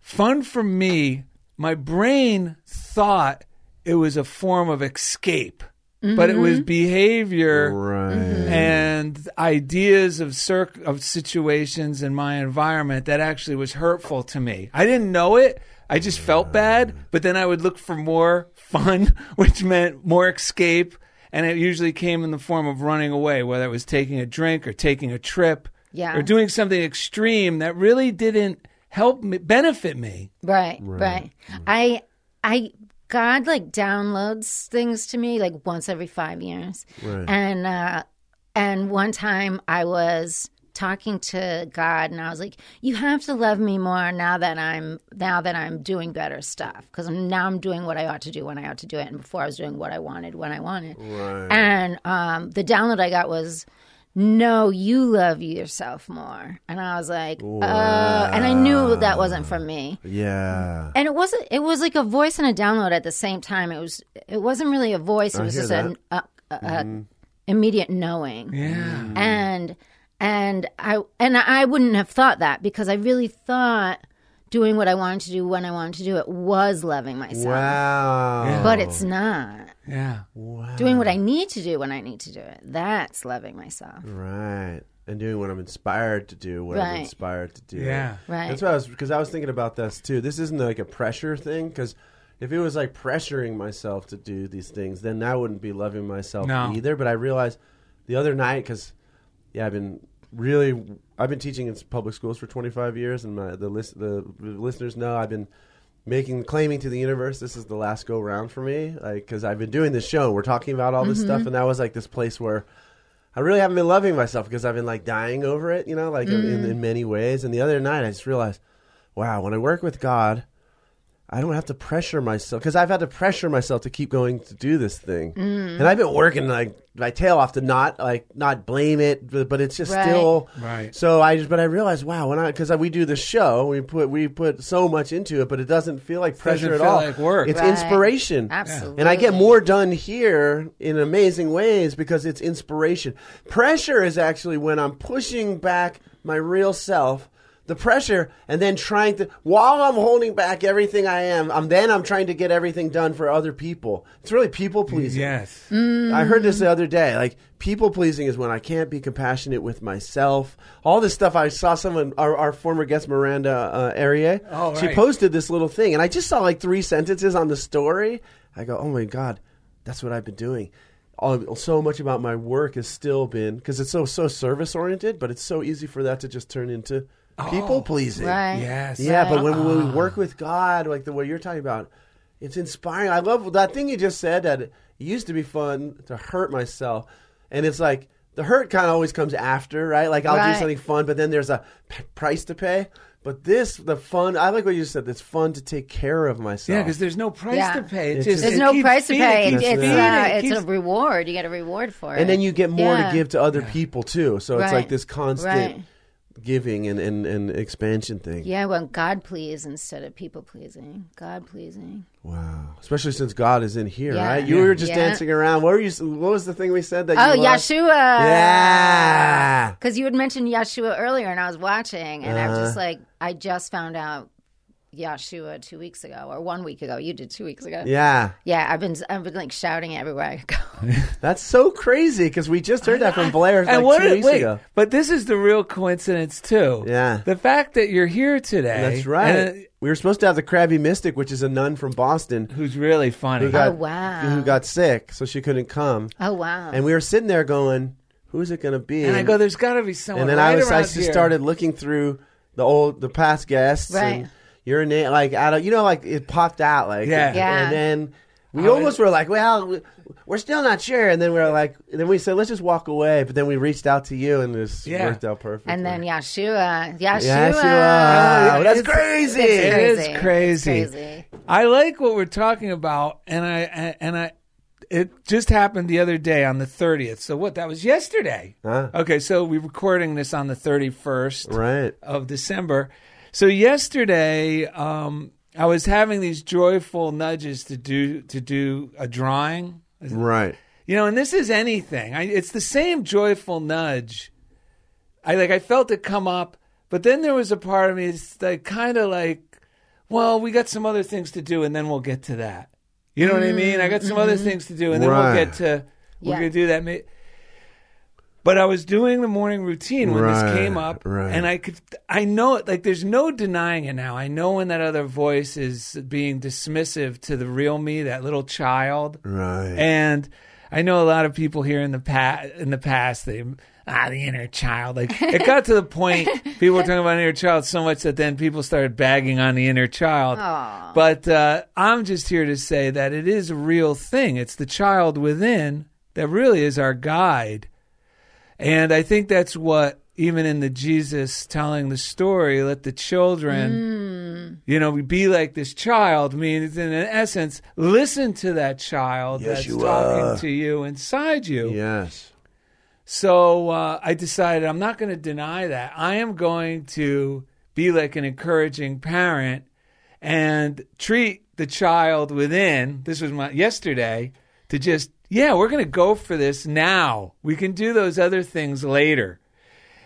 Fun for me, my brain thought it was a form of escape, but it was mm-hmm. behavior Right. And ideas of circ- of situations in my environment that actually was hurtful to me. I didn't know it. I just felt bad, but then I would look for more fun, [laughs] which meant more escape, and it usually came in the form of running away, whether it was taking a drink or taking a trip, Yeah. or doing something extreme that really didn't help me benefit me. Right, right. I, I, God like downloads things to me like once every five years, Right. and uh, and one time I was talking to God and I was like, "You have to love me more now that I'm now that I'm doing better stuff because now I'm doing what I ought to do when I ought to do it, and before I was doing what I wanted when I wanted." Right. And um, the download I got was, "No, you love yourself more," and I was like, uh, and I knew that wasn't from me. Yeah. and it wasn't it was like a voice and a download at the same time. It was it wasn't really a voice. It was just an a, a, a immediate knowing. Yeah. and and i and i wouldn't have thought that because i really thought doing what i wanted to do when i wanted to do it was loving myself. Wow. but it's not Yeah. doing what i need to do when i need to do it that's loving myself Right. And doing what I'm inspired to do, what I'm inspired to do. Yeah. right That's what I was because I was thinking about this too. This isn't like a pressure thing because if it was like pressuring myself to do these things, then I wouldn't be loving myself No. either. But I realized the other night because yeah, I've been really I've been teaching in public schools for 25 years, and my, the list the listeners know I've been making claiming to the universe this is the last go round for me. Like because i've been doing this show we're talking about all this stuff mm-hmm. and that was like this place where I really haven't been loving myself because I've been like dying over it, you know, like in, in, in many ways. And the other night, I just realized, wow, when I work with God, I don't have to pressure myself because I've had to pressure myself to keep going to do this thing, mm. and I've been working like my tail off to not like not blame it, but, but it's just Right. still Right. So I just, but I realized, wow, when I because we do the show, we put we put so much into it, but it doesn't feel like pressure Doesn't at feel all. like work. It's Right. inspiration. Absolutely. And I get more done here in amazing ways because it's inspiration. Pressure is actually when I'm pushing back my real self, the pressure, and then trying to, while I'm holding back everything I am, I'm then I'm trying to get everything done for other people. It's really people pleasing. Yes. I heard this the other day. Like people pleasing is when I can't be compassionate with myself. All this stuff. I saw someone, our, our former guest Miranda uh, Arier. Oh, She posted this little thing, and I just saw like three sentences on the story. I go, oh my god, that's what I've been doing. All, so much about my work has still been because it's so so service oriented, but it's so easy for that to just turn into people pleasing. right Yes. Yeah, but when, when we work with God, like the way you're talking about, it's inspiring. I love that thing you just said that it used to be fun to hurt myself, and it's like the hurt kind of always comes after, right? Like I'll Right. do something fun, but then there's a p- price to pay. But this, the fun, I like what you said. It's fun to take care of myself. Yeah, because there's no price Yeah. to pay. It It's just, just- there's it no keeps price to feeding, pay it it's, keeps it's, feeding, uh, it it's keeps- a reward you get a reward for it and then you get more Yeah. to give to other people too. So it's Right. like this constant Right. Giving and, and, and expansion thing. Yeah, I want God please instead of people pleasing. God pleasing. Wow. Especially since God is in here, Yeah. right? You Yeah. were just Yeah. dancing around. What were you? What was the thing we said that? Oh? Yeshua. Yeah. Because you had mentioned Yeshua earlier, and I was watching, and I was Uh-huh. just like, I just found out Yeshua two weeks ago, or one week ago. You did two weeks ago. Yeah. Yeah, I've been I've been like shouting it everywhere I go. [laughs] That's so crazy because we just heard that from [laughs] Blair like and what? two weeks wait, ago. but this is the real coincidence too. Yeah. the fact that you're here today. That's right. and, uh, we were supposed to have the Krabby Mystic, which is a nun from Boston who's really funny? who got Oh, wow. who got sick, so she couldn't come. oh wow! And we were sitting there going, "Who's it going to be?" and I go, "There's got to be someone." and then right I was I just here. started looking through the old the past guests Right. and your name like out of you know like it popped out like Yeah. Yeah. and then we almost were like well we- we're still not sure and then we are like then we said let's just walk away but then we reached out to you and this Yeah. worked out perfect. and then Yeshua, Yeshua. Yeshua. Oh, that's it's- crazy It is Crazy. crazy. It's crazy. I like what we're talking about, and I and I. It just happened the other day on the 30th. So what? That was yesterday. Huh? Okay, so we're recording this on the 31st right of December. So yesterday, um, I was having these joyful nudges to do to do a drawing. right You know, and this is anything. I, it's the same joyful nudge. I like. I felt it come up, but then there was a part of me that's like kind of like, well, we got some other things to do, and then we'll get to that. You know what I mean? I got some other things to do, and then Right. we'll get to we're Yeah. gonna do that. But I was doing the morning routine when Right, this came up, right. and I could, I know it. Like, there's no denying it now. I know when that other voice is being dismissive to the real me, that little child. right And I know a lot of people here in the past, in the past, they ah the inner child. Like it got to the point [laughs] people were talking about inner child so much that then people started bagging on the inner child. Aw. But uh, I'm just here to say that it is a real thing. It's the child within that really is our guide, and I think that's what. Even in the Jesus telling the story, let the children you know, be like this child. I mean, in essence, listen to that child that's Yeshua. talking to you inside you. yes So uh, I decided I'm not going to deny that. I am going to be like an encouraging parent and treat the child within. This was my yesterday to just yeah, we're going to go for this now. We can do those other things later.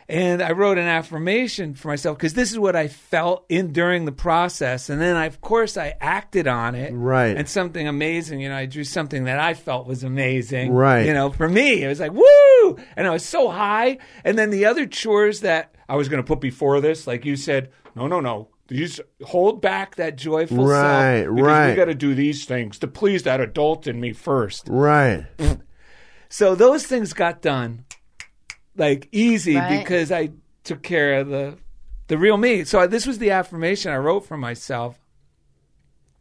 And I wrote an affirmation for myself because this is what I felt in during the process. And then, I, of course, I acted on it. Right. And something amazing, you know, I drew something that I felt was amazing. Right. You know, for me, it was like, woo! And I was so high. And then the other chores that I was going to put before this, like you said, no, no, no. You just hold back that joyful Right, self. because right. We got to do these things to please that adult in me first. right [laughs] So those things got done like easy Right. because I took care of the the real me. So this was the affirmation I wrote for myself.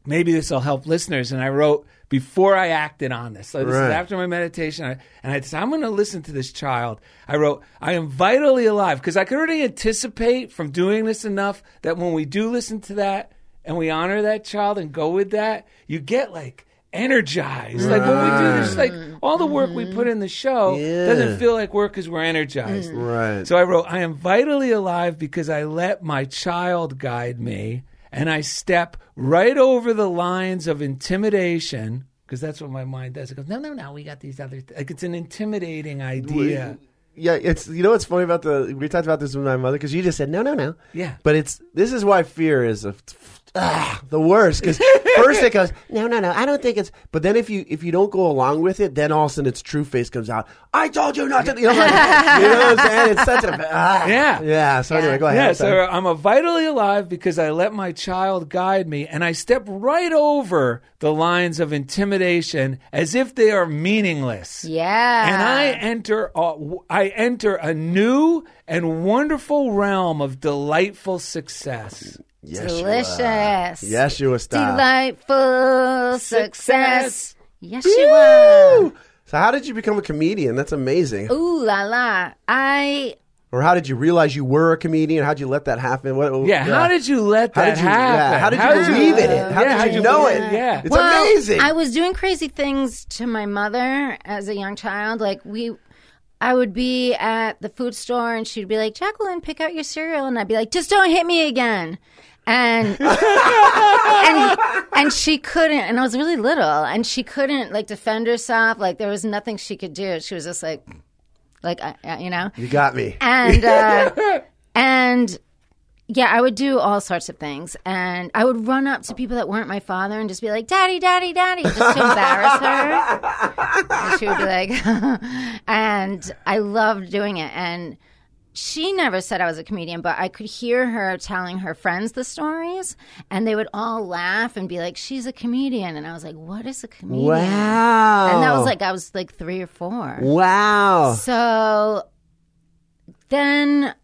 Maybe this will help listeners. And I wrote before I acted on this. So this Right. is after my meditation. I, and I said, I'm going to listen to this child. I wrote, I am vitally alive because I could already anticipate from doing this enough that when we do listen to that and we honor that child and go with that, you get like energized. Like when we do this, like all the work we put mm-hmm. in the show Yeah. doesn't feel like work because we're energized. Mm-hmm. right So I wrote, I am vitally alive because I let my child guide me and I step right over the lines of intimidation because that's what my mind does. It goes, no, no, no, we got these other, th-. like it's an intimidating idea. Yeah, it's you know what's funny about the we talked about this with my mother because you just said no, no, no. Yeah. but it's this is why fear is a, ah, the worst because first it goes no, no, no. I don't think it's. But then if you if you don't go along with it, then all of a sudden its true face comes out. I told you not to. You know, like, you know what I'm saying? It's such a ah. Yeah. yeah. So anyway, go ahead. Yeah, so I'm a vitally alive because I let my child guide me and I step right over the lines of intimidation as if they are meaningless. Yeah. and I enter a, I enter a new and wonderful realm of delightful success. Yeshua. Delicious. Yeshua style. Delightful success. Success. Yeshua. So how did you become a comedian? That's amazing. Ooh la la. I Or how did you realize you were a comedian? How'd you let that happen? What, Yeah, how did you let How that did you- happen? yeah, how did you believe in it? How yeah, did how'd you know believe it? Yeah. It's well, amazing. I was doing crazy things to my mother as a young child. Like we I would be at the food store and she'd be like, Jacqueline, pick out your cereal. And I'd be like, just don't hit me again. And, [laughs] and, and she couldn't, and I was really little, and she couldn't like defend herself. Like there was nothing she could do. She was just like, like, uh, you know? You got me. and uh, [laughs] and yeah, I would do all sorts of things, and I would run up to people that weren't my father and just be like, "Daddy, Daddy, Daddy," just to embarrass her. and she would be like, [laughs] and I loved doing it, and. She never said I was a comedian, but I could hear her telling her friends the stories, and they would all laugh and be like, "She's a comedian," and I was like, "What is a comedian?" Wow. And that was like I was like three or four. Wow. So then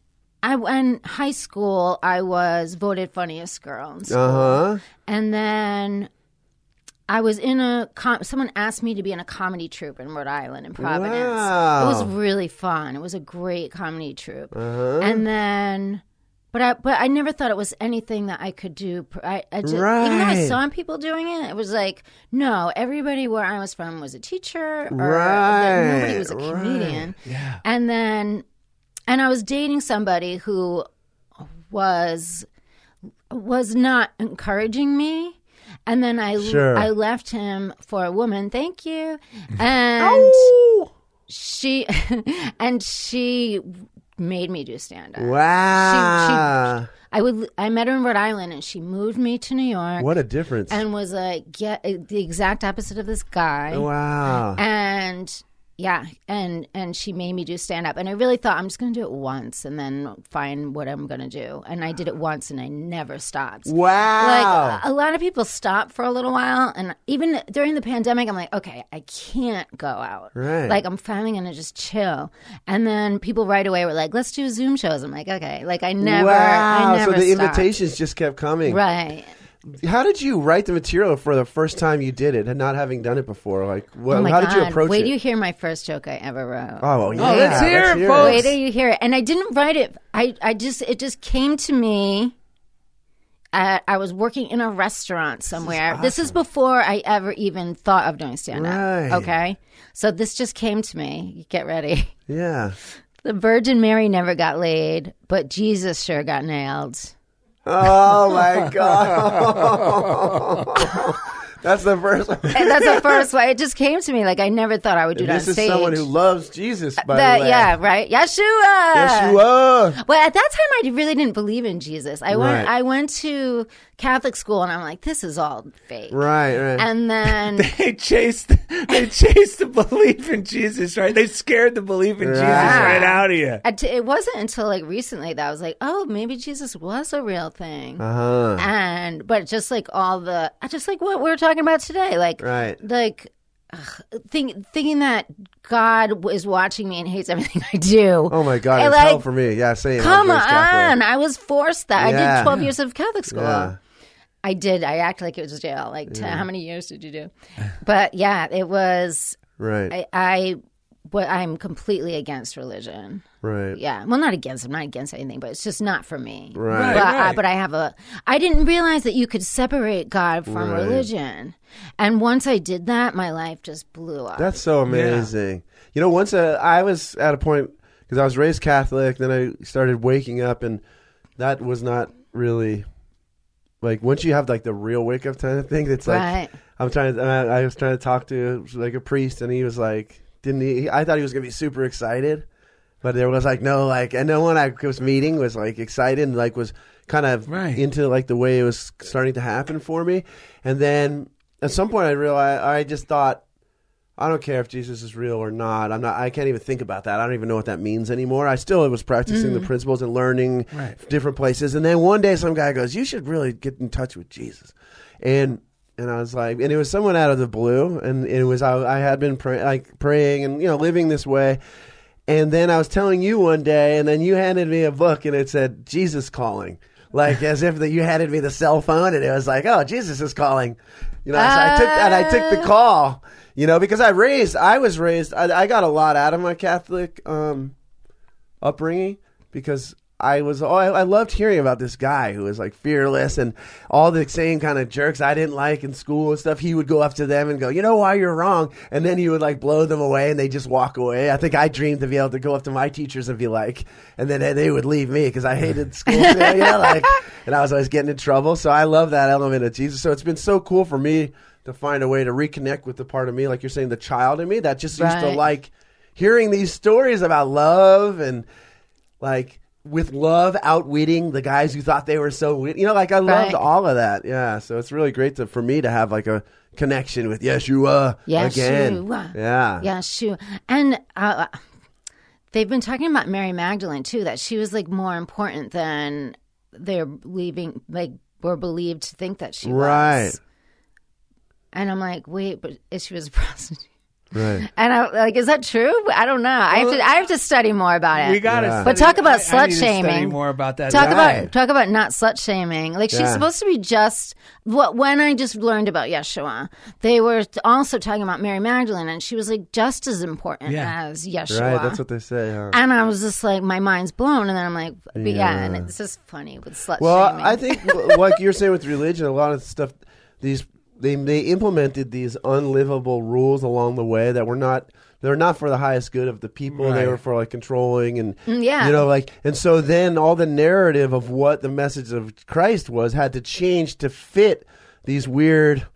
I went high school I was voted funniest girl in school. Uh huh. And then I was in a com- someone asked me to be in a comedy troupe in Rhode Island in Providence. Wow. It was really fun. It was a great comedy troupe. Uh-huh. And then but I but I never thought it was anything that I could do. I, I just, even though I saw people doing it, it was like no. Everybody where I was from was a teacher, or Right, nobody was a right. comedian. Yeah. And then, and I was dating somebody who was was not encouraging me. And then I Sure. I left him for a woman. Thank you. [laughs] And she [laughs] and she made me do stand up. Wow. I would I met her in Rhode Island and she moved me to New York what a difference. and was like get the exact opposite of this guy wow. and yeah and and she made me do stand up and i really thought i'm just going to do it once and then find what i'm going to do and i did it once and i never stopped wow. like a lot of people stop for a little while and even during the pandemic i'm like okay i can't go out Right. like i'm finally going to just chill and then people right away were like let's do zoom shows i'm like okay like i never wow. i never so the stopped. invitations just kept coming. right How did you write the material for the first time you did it and not having done it before? Like, wha- oh how god did you approach it wait it? till you hear my first joke i ever wrote oh, yeah. let's hear it, folks. Wait till you hear it. And I didn't write it. I, I just it just came to me. At, I was working in a restaurant somewhere. This is, before I ever even thought of doing stand up. Right. Okay, so this just came to me. Get ready. Yeah. The Virgin Mary never got laid, but Jesus sure got nailed. Oh my god. [laughs] That's the first. one. And that's the first one. It just came to me. Like I never thought I would do that this is stage. someone who loves Jesus. By That- the way, yeah, right. Yeshua. Yeshua. Well, at that time, I really didn't believe in Jesus. I went, I went to Catholic school, and I'm like, this is all fake. Right, right. And then, [laughs] They chased they chased the belief in Jesus, right? They scared the belief in Jesus Right. right out of you. T- it wasn't until like recently that I was like, oh, maybe Jesus was a real thing. uh huh. And but just like all the, just like what we're talking about today, like, Right. like. Think, thinking that God is watching me and hates everything [laughs] I do. Oh my god, it's like- hell for me. Yeah, same. Come on! I was forced that. I did twelve years of Catholic school. Yeah. I did. I act like it was jail. Like, t- how many years did you do? But yeah, it was. Right. I, I, but I'm completely against religion. right. Yeah, well, not against. I'm not against anything, but it's just not for me. Right. But, I, right. but I have a. I didn't realize that you could separate God from Right. religion, and once I did that, my life just blew up. That's so amazing. You know, once uh, I was at a point because I was raised Catholic, then I started waking up, and that was not really like once you have like the real wake up kind of thing. It's like right. I'm trying. To, I I was trying to talk to like a priest, and he was like, "Didn't he?" I thought he was gonna be super excited, but there was like no like, and no one I was meeting was like excited and like was kind of Right. into like the way it was starting to happen for me, and then at some point I realized I just thought. I don't care if Jesus is real or not. I'm not. I can't even think about that. I don't even know what that means anymore. I still was practicing the mm. principles and learning Right. different places. And then one day, some guy goes, "You should really get in touch with Jesus," and and I was like, and it was someone out of the blue, and it was I, I had been pray, like praying and you know living this way, and then I was telling you one day, and then you handed me a book, and it said Jesus calling, like as if that you handed me the cell phone, and it was like, oh, Jesus is calling, you know. So I took and I took the call, you know, because I raised, I was raised, I, I got a lot out of my Catholic um, upbringing because I was oh, I, I loved hearing about this guy who was like fearless and all the same kind of jerks I didn't like in school and stuff. He would go up to them and go, you know why you're wrong, and then he would like blow them away and they just walk away. I think I dreamed to be able to go up to my teachers and be like, and then they would leave me because I hated school, you know, like, and I was always getting in trouble. So I love that element of Jesus. So it's been so cool for me to find a way to reconnect with the part of me, like you're saying, the child in me that just used to like hearing these stories about love and like with love outwitting the guys who thought they were so wit- you know like i loved Right. all of that yeah so it's really great to for me to have like a connection with yeshua again Yeshua. yeah Yeah, shoot. And uh, they've been talking about Mary Magdalene too. That she was like more important than they're leaving. Like were believed to think that she was. Right. And I'm like, wait, but if she was a [laughs] prostitute. Right And I like, is that true? I don't know. I have to. I have to study more about it. We got to. Yeah. But talk about I, I slut need to study shaming. more about that. Talk Right. about talk about not slut shaming. Like she's Yeah. supposed to be just what when I just learned about Yeshua, they were also talking about Mary Magdalene, and she was like just as important Yeah. as Yeshua. right that's what they say huh? and I was just like, my mind's blown, and then I'm like, but yeah, Yeah. and it's just funny with slut shaming. Well, shaming. I think like you're saying with religion, a lot of stuff these they they implemented these unlivable rules along the way that were not they're not for the highest good of the people. They were for like controlling and Mm, yeah. you know like and so then all the narrative of what the message of Christ was had to change to fit these weird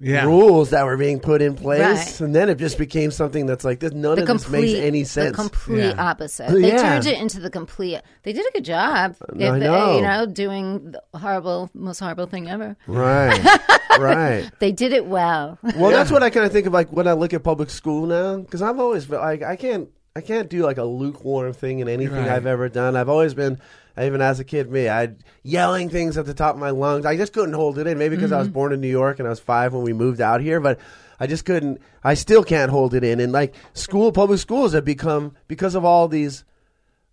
Yeah. rules that were being put in place, Right. and then it just became something that's like this. None the of this makes any sense. The complete Yeah. opposite. They Yeah. turned it into the complete. They did a good job. I If- know. You know, doing the horrible, most horrible thing ever. right, [laughs] right. They did it well. Well, that's what I kind of think of like when I look at public school now, because I've always felt like I can't, I can't do like a lukewarm thing in anything Right. I've ever done. I've always been, even as a kid, me, I yelling things at the top of my lungs. I just couldn't hold it in. Maybe because I was mm-hmm. born in New York and I was five when we moved out here, but I just couldn't. I still can't hold it in. And like school, public schools have become because of all these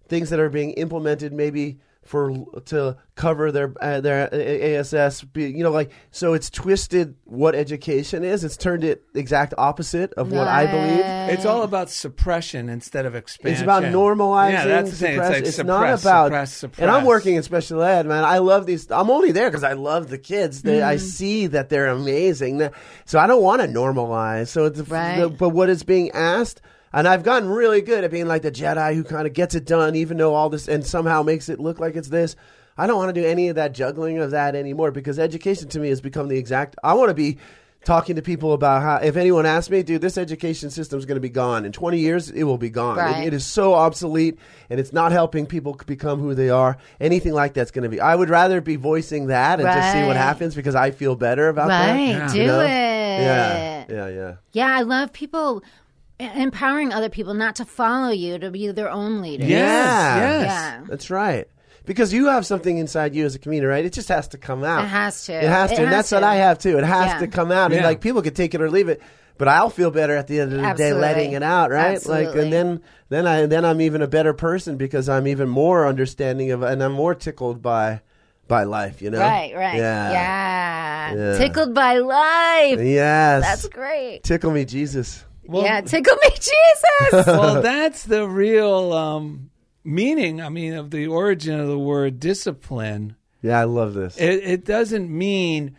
things that are being implemented maybe for to cover their uh, their ASS be- you know like so it's twisted what education is it's turned it exact opposite of what I believe It's all about suppression instead of expansion. it's about normalizing Yeah, that's the thing. It's, like it's suppress, not about suppress, suppress. and I'm working in special ed man I love these I'm only there because I love the kids they, I Mm. see that they're amazing so I don't want to normalize so it's Right. the, but what is being asked and I've gotten really good at being like the Jedi who kind of gets it done, even though all this and somehow makes it look like it's this. I don't want to do any of that juggling of that anymore because education to me has become the exact. I want to be talking to people about how, if anyone asks me, dude, this education system is going to be gone in 20 years, it will be gone. It- it is so obsolete and it's not helping people become who they are. Anything like that's going to be. I would rather be voicing that and just see what happens because I feel better about that. right. Yeah. Do you know? it. Yeah, yeah, yeah. Yeah, I love people empowering other people not to follow you, to be their own leader. Yeah. yes. Yeah. That's right. Because you have something inside you as a comedian, right? It just has to come out. It has to. It has to. It and has that's what. I have too. It has Yeah. to come out. And like people could take it or leave it. But I'll feel better at the end of the Absolutely. day letting it out, right? Like and then then I then I'm even a better person because I'm even more understanding of and I'm more tickled by by life, you know? Right, right. Yeah. Yeah. Yeah. Tickled by life. Yes. That's great. Tickle me, Jesus. Yeah, tickle me, [laughs] Jesus. well, that's the real um, meaning. I mean, of the origin of the word discipline. Yeah, I love this. It, it doesn't mean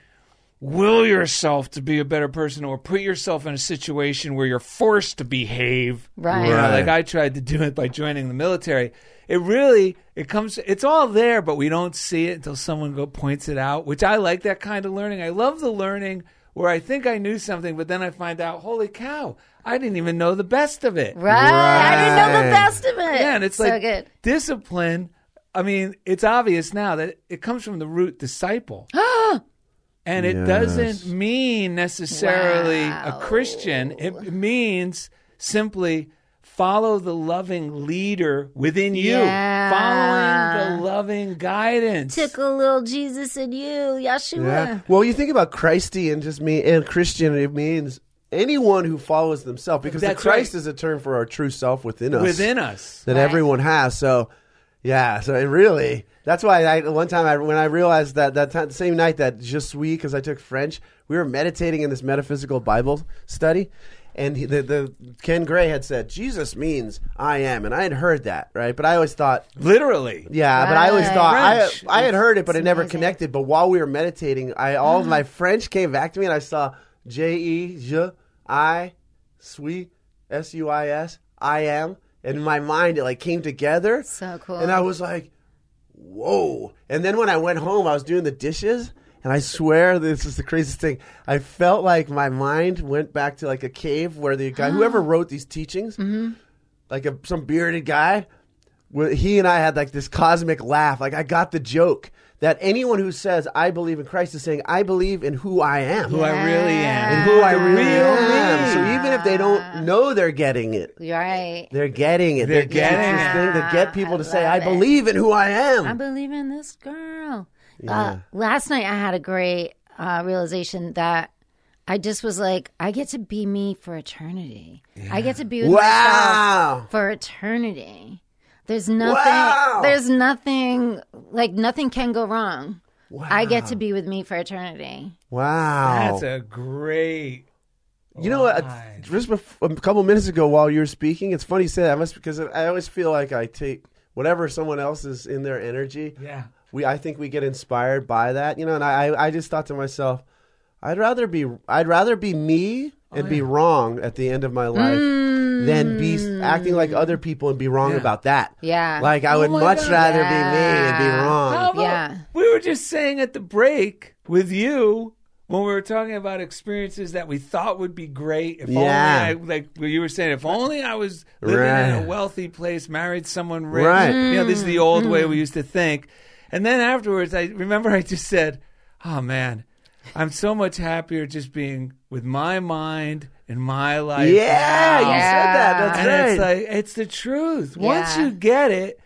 will yourself to be a better person or put yourself in a situation where you're forced to behave. Right. You know, Right. like I tried to do it by joining the military. It really it comes it's all there, but we don't see it until someone go points it out, which I like that kind of learning. I love the learning where I think I knew something, but then I find out, holy cow, I didn't even know the best of it. right. I didn't know the best of it. Yeah, and it's so like good. discipline. I mean, it's obvious now that it comes from the root disciple. [gasps] and it Yes. doesn't mean necessarily a Christian. It means simply follow the loving leader within you, Yeah. following the loving guidance. Tickle little Jesus in you, Yeshua. Yeah. Well, you think about Christy and just me and Christian, it means anyone who follows themselves because the Christ right. is a term for our true self within us. within us. that Right. everyone has. So, yeah. So it really. That's why I one time I when I realized that that time, same night that just suis because I took French, we were meditating in this metaphysical Bible study. and he, the the Ken Gray had said Jesus means I am, and I had heard that right, but I always thought Literally. yeah, but I always thought I, French. I had heard it, but it never amazing. connected. But while we were meditating, I all of mm. my French came back to me, and I saw J E J I sweet, S U I S I am, and in my mind it like came together. So cool. and I was like, whoa! And then when I went home, I was doing the dishes. And I swear this is the craziest thing. I felt like my mind went back to like a cave where the guy, whoever [gasps] wrote these teachings, mm-hmm. like a, some bearded guy, where he and I had like this cosmic laugh. Like I got the joke that anyone who says I believe in Christ is saying I believe in who I am Who I really am. and who I really real am. me. So even if they don't know they're getting it, You're right. they're getting it. They're It's getting this it. thing to get people I to say I it. believe in who I am. I believe in this girl. Yeah. Uh, last night I had a great uh, realization that I just was like, I get to be me for eternity. I get to be with Wow. myself for eternity. There's nothing. Wow. There's nothing. Like nothing can go wrong. I get to be with me for eternity. wow. That's a great. You know what? Just bef- a couple minutes ago, while you were speaking, it's funny you say that. I must because I always feel like I take whatever someone else is in their energy. Yeah. We, I think we get inspired by that, you know. And I, I just thought to myself, I'd rather be, I'd rather be me Oh, and be wrong at the end of my life mm. Than be acting like hmm. other people and be wrong Yeah. about that. Yeah. Like I oh would my much God. rather be me and be Yeah. wrong. How about, Yeah. We were just saying at the break with you when we were talking about experiences that we thought would be great. If Yeah. only I, like what you were saying, if only I was living in Right. a wealthy place, married someone rich. Right. You know, this is the old way we hmm. used to think. And then afterwards, I remember I just said, oh man, I'm so much happier just being with my mind and my life. Yeah, you said that. That's and right. it's like it's the truth. Once Yeah. you get it,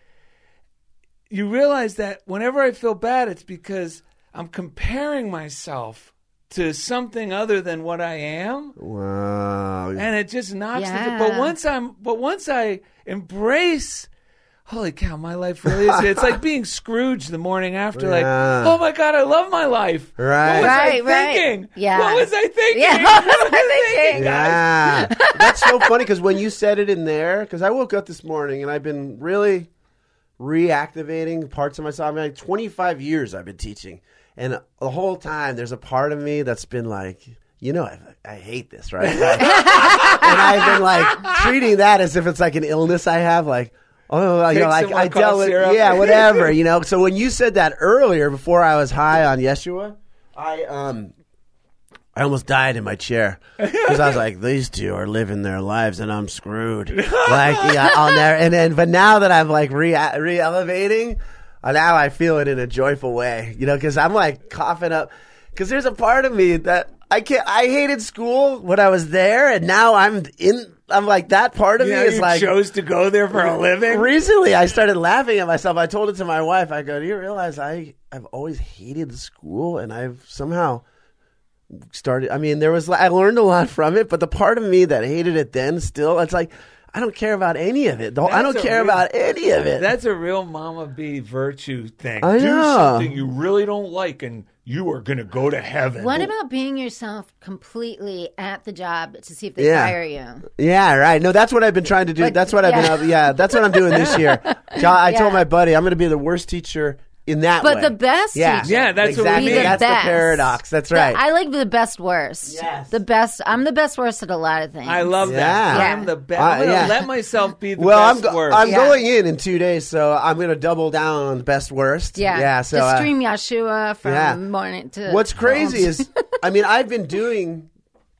you realize that whenever I feel bad, it's because I'm comparing myself to something other than what I am, wow. and it just knocks. Yeah. The, but once I'm, but once I embrace. Holy cow, my life really is. It's like being Scrooge the morning after, like, Yeah. oh my God, I love my life. Right. What was Right, I right. thinking? Yeah. What was I thinking? Yeah, What [laughs] what was I I thinking? Yeah, that's so funny because when you said it in there, because I woke up this morning and I've been really reactivating parts of myself. I mean, like 25 years I've been teaching, and the whole time there's a part of me that's been like, you know, I, I hate this, right? Like- [laughs] and I've been like treating that as if it's like an illness I have, like. Oh, you know, like I dealt with, syrup. yeah, whatever, [laughs] you know. So when you said that earlier, before I was high on Yeshua, I um, I almost died in my chair because I was like, these two are living their lives and I'm screwed. [laughs] like, yeah, I'll never. And then, but now that I'm like re re elevating, uh, now I feel it in a joyful way, you know, because I'm like coughing up. Because there's a part of me that I can't. I hated school when I was there, and now I'm in. I'm like that part of You me know, is you like chose to go there for a living. Recently, I started laughing at myself. I told it to my wife. I go, "Do you realize I I've always hated school, and I've somehow started. I mean, there was I learned a lot from it, but the part of me that hated it then still, it's like I don't care about any of it. Whole- I don't care real- about any of it. That's a real Mama B virtue thing. I Do know. something you really don't like, and you are going to go to heaven. What about being yourself completely at the job to see if they Yeah. hire you? Yeah, right. No, that's what I've been trying to do. But- that's what I've been. Yeah, that's what I'm doing this year. [laughs] I told Yeah. my buddy I'm going to be the worst teacher in that But way. the best Yeah, teacher. Yeah, that's what we exactly. mean. Be the That's best. the paradox. That's The- right. I like the best worst. Yes. The best. I'm the best worst at a lot of things. I love Yeah. that. I'm the best. Uh, I'm going to yeah. let myself be the well, I'm best go- worst. I'm Yeah. going in in two days, so I'm going to double down on the best worst. Yeah. yeah. So just uh, stream Yeshua from yeah. morning to. What's crazy is, I mean, I've been doing,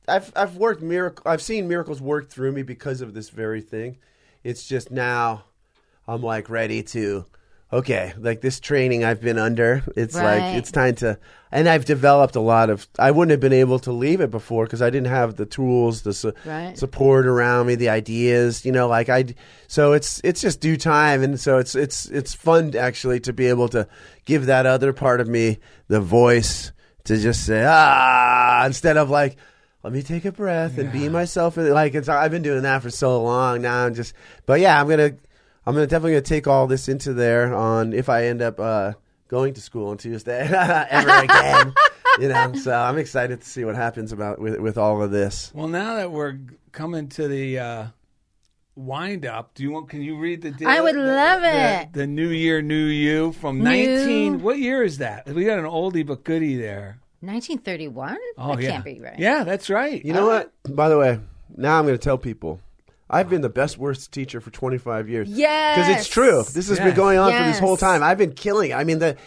I've I've worked miracle, I've seen miracles work through me because of this very thing. It's just now, I'm like ready to, okay, like this training I've been under. It's Right. like it's time to, and I've developed a lot of. I wouldn't have been able to leave it before because I didn't have the tools, the su- Right. support around me, the ideas. You know, like I. So it's it's just due time, and so it's it's it's fun actually to be able to give that other part of me the voice to just say ah instead of like let me take a breath and be myself and like it's I've been doing that for so long now I'm just but yeah I'm gonna I'm gonna definitely gonna take all this into there on if I end up uh going to school on Tuesday [laughs] ever again you know, so I'm excited to see what happens about with with all of this. Well, now that we're coming to the uh, wind up, do you want? Can you read the? I would the- love the- it. The, New Year, New You from New- nineteen. What year is that? We got an oldie but goodie there. 1931? Oh that yeah, can't be right. Yeah, that's right. You know what? By the way, now I'm going to tell people. I've been the best worst teacher for 25 years. Yes. Because it's true. This has been going on for this whole time. I've been killing. it. I mean the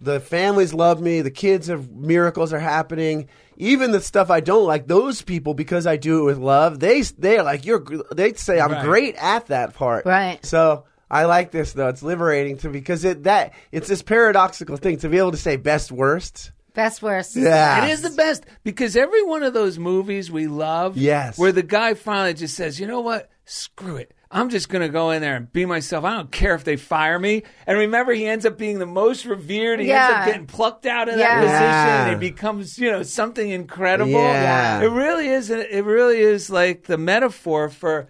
the families love me. The kids have miracles are happening. Even the stuff I don't like, those people because I do it with love, they they're like you're. They say I'm Right. great at that part. Right. So I like this though. It's liberating to because it that it's this paradoxical thing to be able to say best worst. Best worst. Yeah. It is the best because every one of those movies we love, Yes. where the guy finally just says, "You know what? Screw it. I'm just going to go in there and be myself. I don't care if they fire me." And remember, he ends up being the most revered. He ends up getting plucked out of that position, Yeah. and he becomes, you know, something incredible. Yeah. It really is. It really is like the metaphor for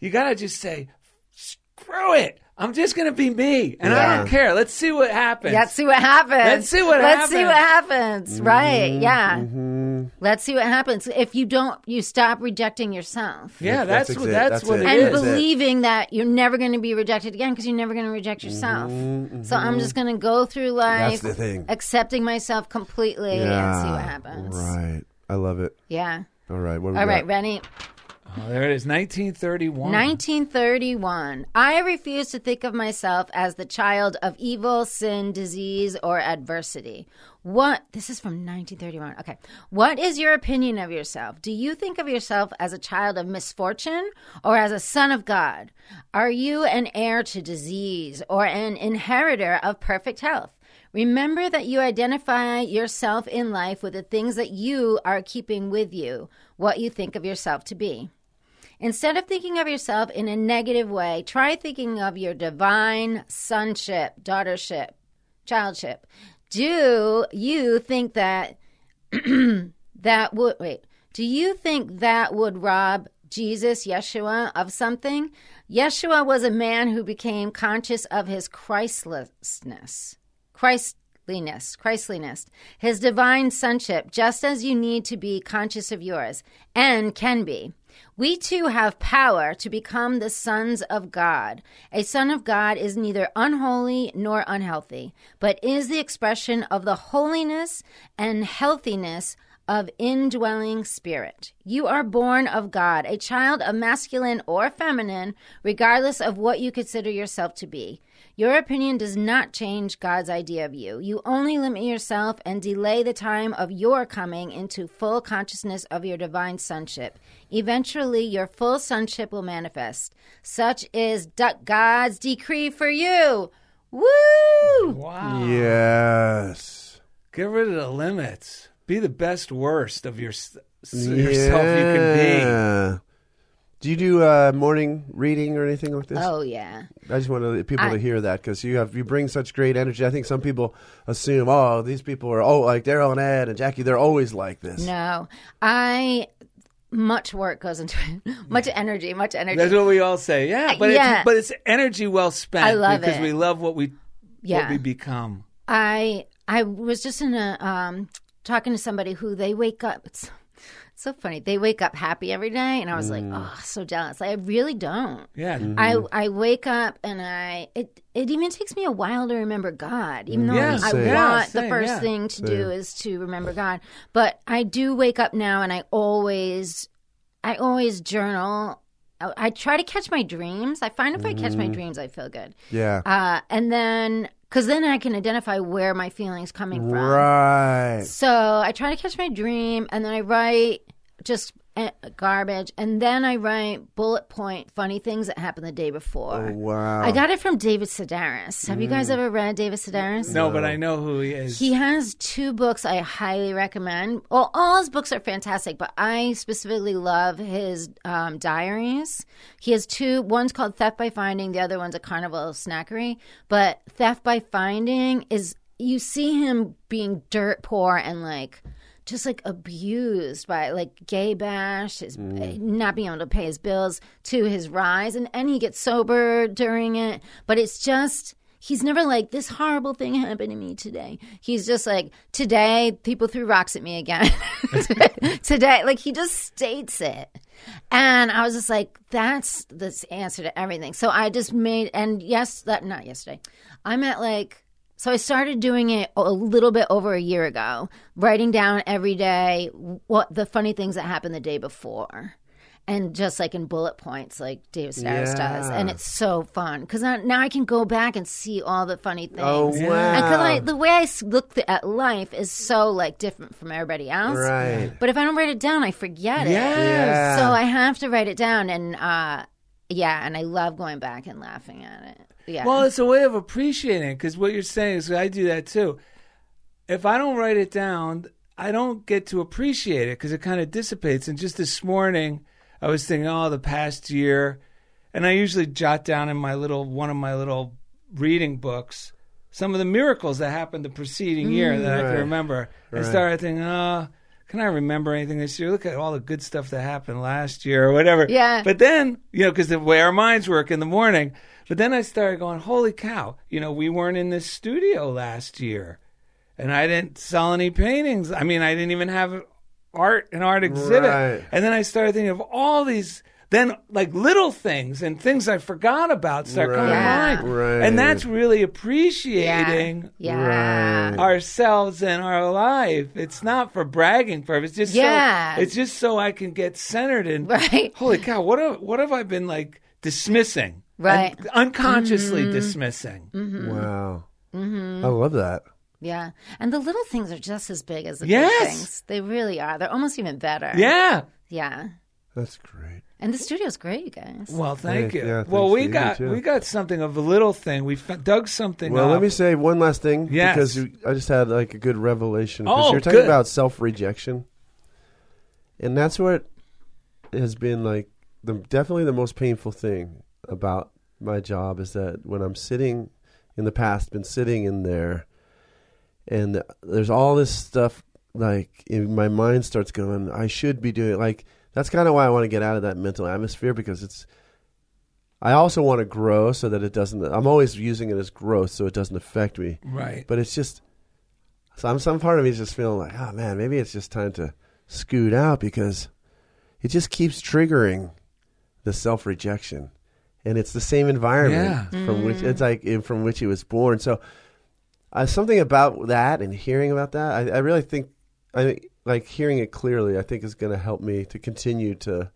you got to just say, "Screw it. I'm just going to be me, and I don't care. Let's see what happens." Let's see what happens. Let's see what Let's see what happens. happens. Right. Mm-hmm. Yeah. Let's see what happens. If you don't, you stop rejecting yourself. yeah, That's that's, what it. that's, That's what it. it And is. It. believing that you're never going to be rejected again because you're never going to reject yourself. So I'm just going to go through life Mm-hmm. That's the thing. accepting myself completely yeah. and see what happens. Right. I love it. Yeah. All right. What do we All got? right, ready? Oh, there it is, 1931. 1931. I refuse to think of myself as the child of evil, sin, disease, or adversity. What? This is from 1931. Okay. What is your opinion of yourself? Do you think of yourself as a child of misfortune or as a son of God? Are you an heir to disease or an inheritor of perfect health? Remember that you identify yourself in life with the things that you are keeping with you, what you think of yourself to be. Instead of thinking of yourself in a negative way, try thinking of your divine sonship, daughtership, childship. Do you think that [clears throat] that would wait? Do you think that would rob Jesus, Yeshua, of something? Yeshua was a man who became conscious of his Christlessness. Christliness, Christliness, his divine sonship, just as you need to be conscious of yours, and can be. We too have power to become the sons of God. A son of God is neither unholy nor unhealthy, but is the expression of the holiness and healthiness of indwelling spirit. You are born of God, a child of masculine or feminine, regardless of what you consider yourself to be. Your opinion does not change God's idea of you. You only limit yourself and delay the time of your coming into full consciousness of your divine sonship. Eventually, your full sonship will manifest. Such is God's decree for you. Woo! Wow. Yes. Get rid of the limits. Be the best worst of your, s- yourself you can Yeah. Do you do uh, morning reading or anything like this? Oh, yeah. I just want people to hear that because you have you bring such great energy. I think some people assume, oh, these people are oh like Daryl and Ed and Jackie, they're always like this. No, I. Much work goes into it. [laughs] Much energy, much energy. That's what we all say. Yeah, but Yeah. it's but it's energy well spent I love because it. we love what we Yeah. what we become. I I was just in a um talking to somebody who they wake up it's, it's so funny. They wake up happy every day and I was like, "Oh, so jealous." Like, I really don't. Yeah. Mm-hmm. I I wake up and I it it even takes me a while to remember God. Even though mm. Yeah, I same. Yeah, want the first yeah. thing to do is to remember God. But I do wake up now and I always I always journal. I, I try to catch my dreams. I find if I catch my mm-hmm. dreams I feel good. Yeah. Uh, and then, because then I can identify where my feelings coming from. right. So I try to catch my dream, and then I write just garbage, and then I write bullet point funny things that happened the day before. Oh, wow. I got it from David Sedaris. Have you guys ever read David Sedaris? No, but I know who he is. He has two books I highly recommend. Well, all his books are fantastic, but I specifically love his um, diaries. He has two. One's called Theft by Finding. The other one's a Carnival of Snackery. But Theft by Finding is you see him being dirt poor and like just like abused by like gay bash, his mm. eh, not being able to pay his bills, to his rise, and and he gets sober during it. But it's just he's never like this horrible thing happened to me today. He's just like today people threw rocks at me again. [laughs] today, like he just states it. And I was just like, that's the answer to everything. So I just made, and yes, that not yesterday. I'm at like, so I started doing it a little bit over a year ago, writing down every day what the funny things that happened the day before. And just like in bullet points, like Dave Sedaris does, and it's so fun because now I can go back and see all the funny things. Oh, wow. I, the way I look at life is so like different from everybody else. Right. But if I don't write it down, I forget it. Yeah. So I have to write it down, and uh, yeah, and I love going back and laughing at it. Yeah. Well, it's a way of appreciating it because what you're saying is I do that too. If I don't write it down, I don't get to appreciate it because it kind of dissipates. And just this morning, I was thinking, oh, the past year, and I usually jot down in my little one of my little reading books some of the miracles that happened the preceding year that I can mm. remember. I started thinking, oh. Can I remember anything this year? Look at all the good stuff that happened last year or whatever. Yeah. But then, you know, because the way our minds work in the morning. But then I started going, holy cow, you know, we weren't in this studio last year. And I didn't sell any paintings. I mean, I didn't even have art, an art exhibit. Right. And then I started thinking of all these, then like little things and things I forgot about start coming to Right. mind. Right. And that's really appreciating Yeah. Right. ourselves and our life. It's not for bragging purpose. Just Yeah. so, it's just so I can get centered and Right. holy cow, what have, what have I been like dismissing? Right. And unconsciously dismissing. Wow. Mm-hmm. I love that. Yeah. And the little things are just as big as the Yes. big things. They really are. They're almost even better. Yeah. Yeah. That's great. And the studio's great, you guys. Well, thank Hey, you. yeah, well, we to you, got too. we got something of a little thing. We dug something Well, up. let me say one last thing Yes. because you, I just had like a good revelation. 'Cause Oh, you're talking good. about self rejection, and that's what has been like the definitely the most painful thing about my job is that when I'm sitting in the past, been sitting in there, and there's all this stuff like in my mind starts going, I should be doing like that's kind of why I want to get out of that mental atmosphere because it's I also want to grow so that it doesn't. I'm always using it as growth so it doesn't affect me. right. But it's just some some part of me is just feeling like, oh man, maybe it's just time to scoot out because it just keeps triggering the self rejection, and it's the same environment Yeah. from which it's like from which he was born. So uh, something about that and hearing about that, I, I really think I think, like hearing it clearly. I think is going to help me to continue to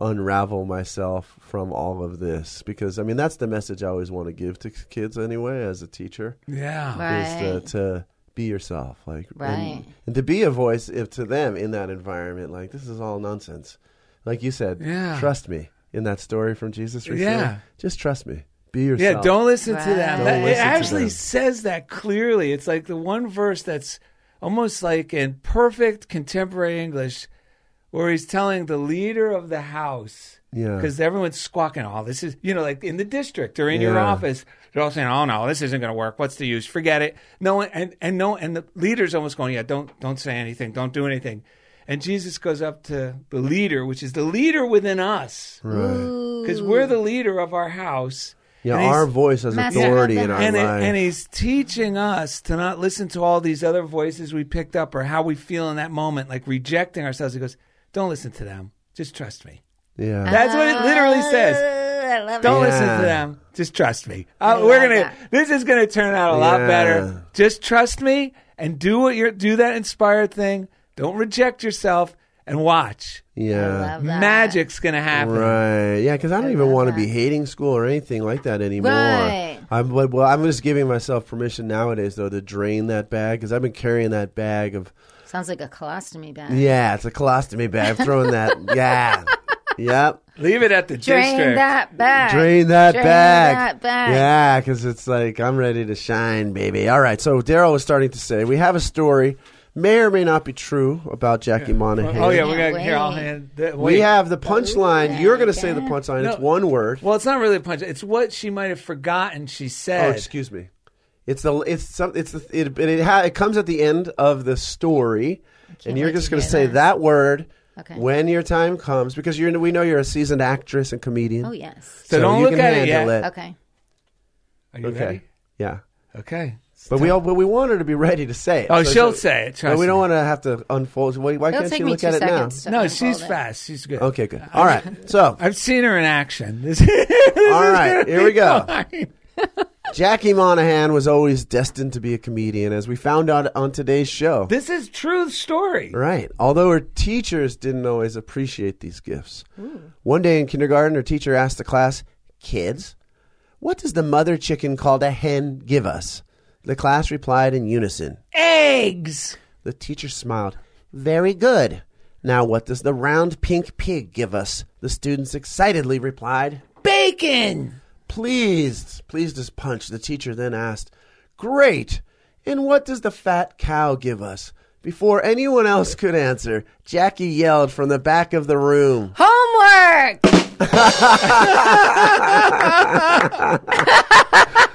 unravel myself from all of this because I mean that's the message I always want to give to kids anyway as a teacher yeah. Right. is to, to be yourself like Right. and, and to be a voice if to them in that environment like this is all nonsense like you said Yeah. trust me in that story from Jesus recently Yeah. just trust me be yourself Yeah, don't listen to Right. them. Don't That- it listen to actually them. says that clearly. It's like the one verse that's almost like in perfect contemporary English where he's telling the leader of the house Yeah. because everyone's squawking, "Oh, this is you know, like in the district or in your office." They're all saying, "Oh no, this isn't going to work. What's the use? Forget it." No one and and no and the leader's almost going, "Yeah, don't don't say anything. Don't do anything." And Jesus goes up to the leader, which is the leader within us, right because we're the leader of our house. Yeah And our voice has authority of in our and, it- and he's teaching us to not listen to all these other voices we picked up or how we feel in that moment, like rejecting ourselves. He goes, "Don't listen to them. Just trust me." yeah That's what it literally says. Don't it. listen Yeah. to them. Just trust me. Uh, we're gonna. that. This is gonna turn out a lot Yeah. better. Just trust me and do what you're. Do that inspired thing. Don't reject yourself and watch. I yeah love that. Magic's gonna happen. Right. Yeah, because I don't I even want to be hating school or anything like that anymore. Right. I'm but, well. I'm just giving myself permission nowadays, though, to drain that bag because I've been carrying that bag of. Sounds like a colostomy bag. Yeah, it's a colostomy bag. I'm throwing that. [laughs] Yeah. Yep. Leave it at the Drain district. that bag. Drain that bag. Drain bag. that bag. Yeah, because it's like I'm ready to shine, baby. All right. So Daryl was starting to say we have a story, may or may not be true, about Jackie Monahan. Oh yeah, we Can't got here. I'll wait. hand. The, We have the punchline. You're going to say the yeah. punchline. It's one word. Well, it's not really a punch. It's what she might have forgotten. She said. Oh, excuse me. It's the it's some it's the it it, it, ha, it comes at the end of the story, and you're just going to say that. that word Okay. when your time comes because you're we know you're a seasoned actress and comedian. Oh yes. So don't you look can at it yet. it. Okay. Are you Okay. ready? Yeah. Okay. But we all, but we want her to be ready to say it. Oh, So- she'll so- say it. But we don't me. want to have to unfold. Why, why It'll can't take she me look two at it now? seconds. to No, unfold she's it. fast. She's good. Okay, good. All right. So, I've seen her in action. This, all right, here we go. [laughs] Jackie Monahan was always destined to be a comedian, as we found out on today's show. This is true story. Right. Although her teachers didn't always appreciate these gifts. Hmm. One day in kindergarten, her teacher asked the class, Kids, what does the mother chicken called a hen give us? The class replied in unison. Eggs. The teacher smiled. Very good. Now, what does the round pink pig give us? The students excitedly replied. Bacon. Pleased, pleased as punch, the teacher then asked, Great! And what does the fat cow give us? Before anyone else could answer, Jackie yelled from the back of the room. Homework. [laughs] [laughs]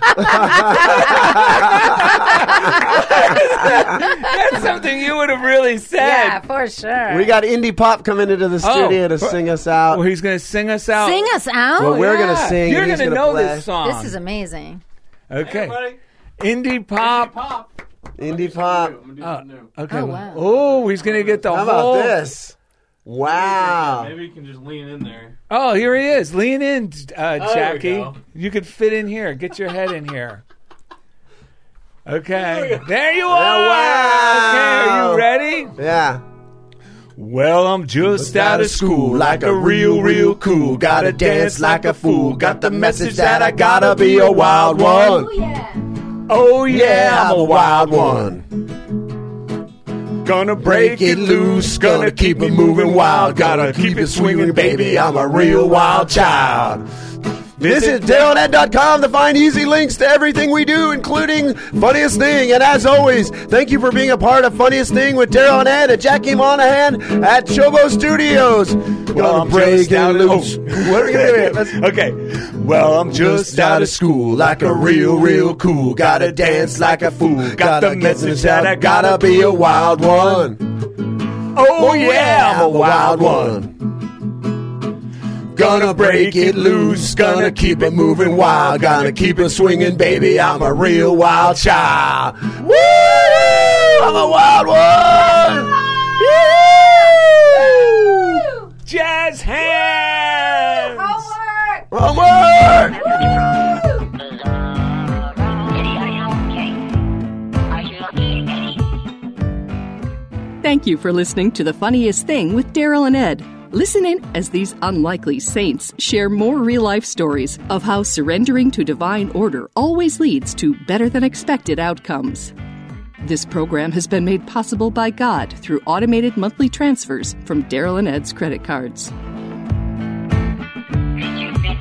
That's something you would have really said. Yeah, for sure. We got Indie Pop coming into the studio Oh, to sing us out. Well, he's going to sing us out. Sing us out. Well, we're gonna sing. You're gonna gonna know play. this song. this is amazing. okay. Indie pop. Indie Pop. Indie Pop. I'm gonna do Uh. Okay. Oh, wow. Oh, he's going to get the How whole. about this? Wow. Maybe you can just lean in there. Oh, here he is. Lean in, uh, Oh, [laughs] there we Jackie. go. You could fit in here. Get your head in here. Okay. There you Oh, are. wow. Okay. Are you ready? Yeah. Well, I'm just out of school, like a real, real cool. Gotta dance like a fool. Got the message that I gotta be a wild one. Oh yeah, I'm a wild one. Gonna break it loose, gonna keep it moving wild. Gotta keep it swinging, baby. I'm a real wild child. Visit darylanded.com to find easy links to everything we do, including Funniest Thing. And as always, thank you for being a part of Funniest Thing with Daryl and Ed and Jackie Monahan at Chobo Studios. Well, I'm out of loose. Oh. [laughs] What are we gonna do [laughs] Okay. Well, I'm just out of school, like a real, real cool. Gotta dance like a fool. Got the message that I gotta be a wild one. Oh, oh yeah, I'm a wild one. Gonna break it loose, gonna keep it moving wild, gonna keep it swinging, baby. I'm a real wild child. Woo! I'm a wild one. Woo! Jazz hands. Homework. Homework! Thank you for listening to The Funniest Thing with Daryl and Ed. Listen in as these unlikely saints share more real life stories of how surrendering to divine order always leads to better than expected outcomes. This program has been made possible by God through automated monthly transfers from Daryl and Ed's credit cards. You've been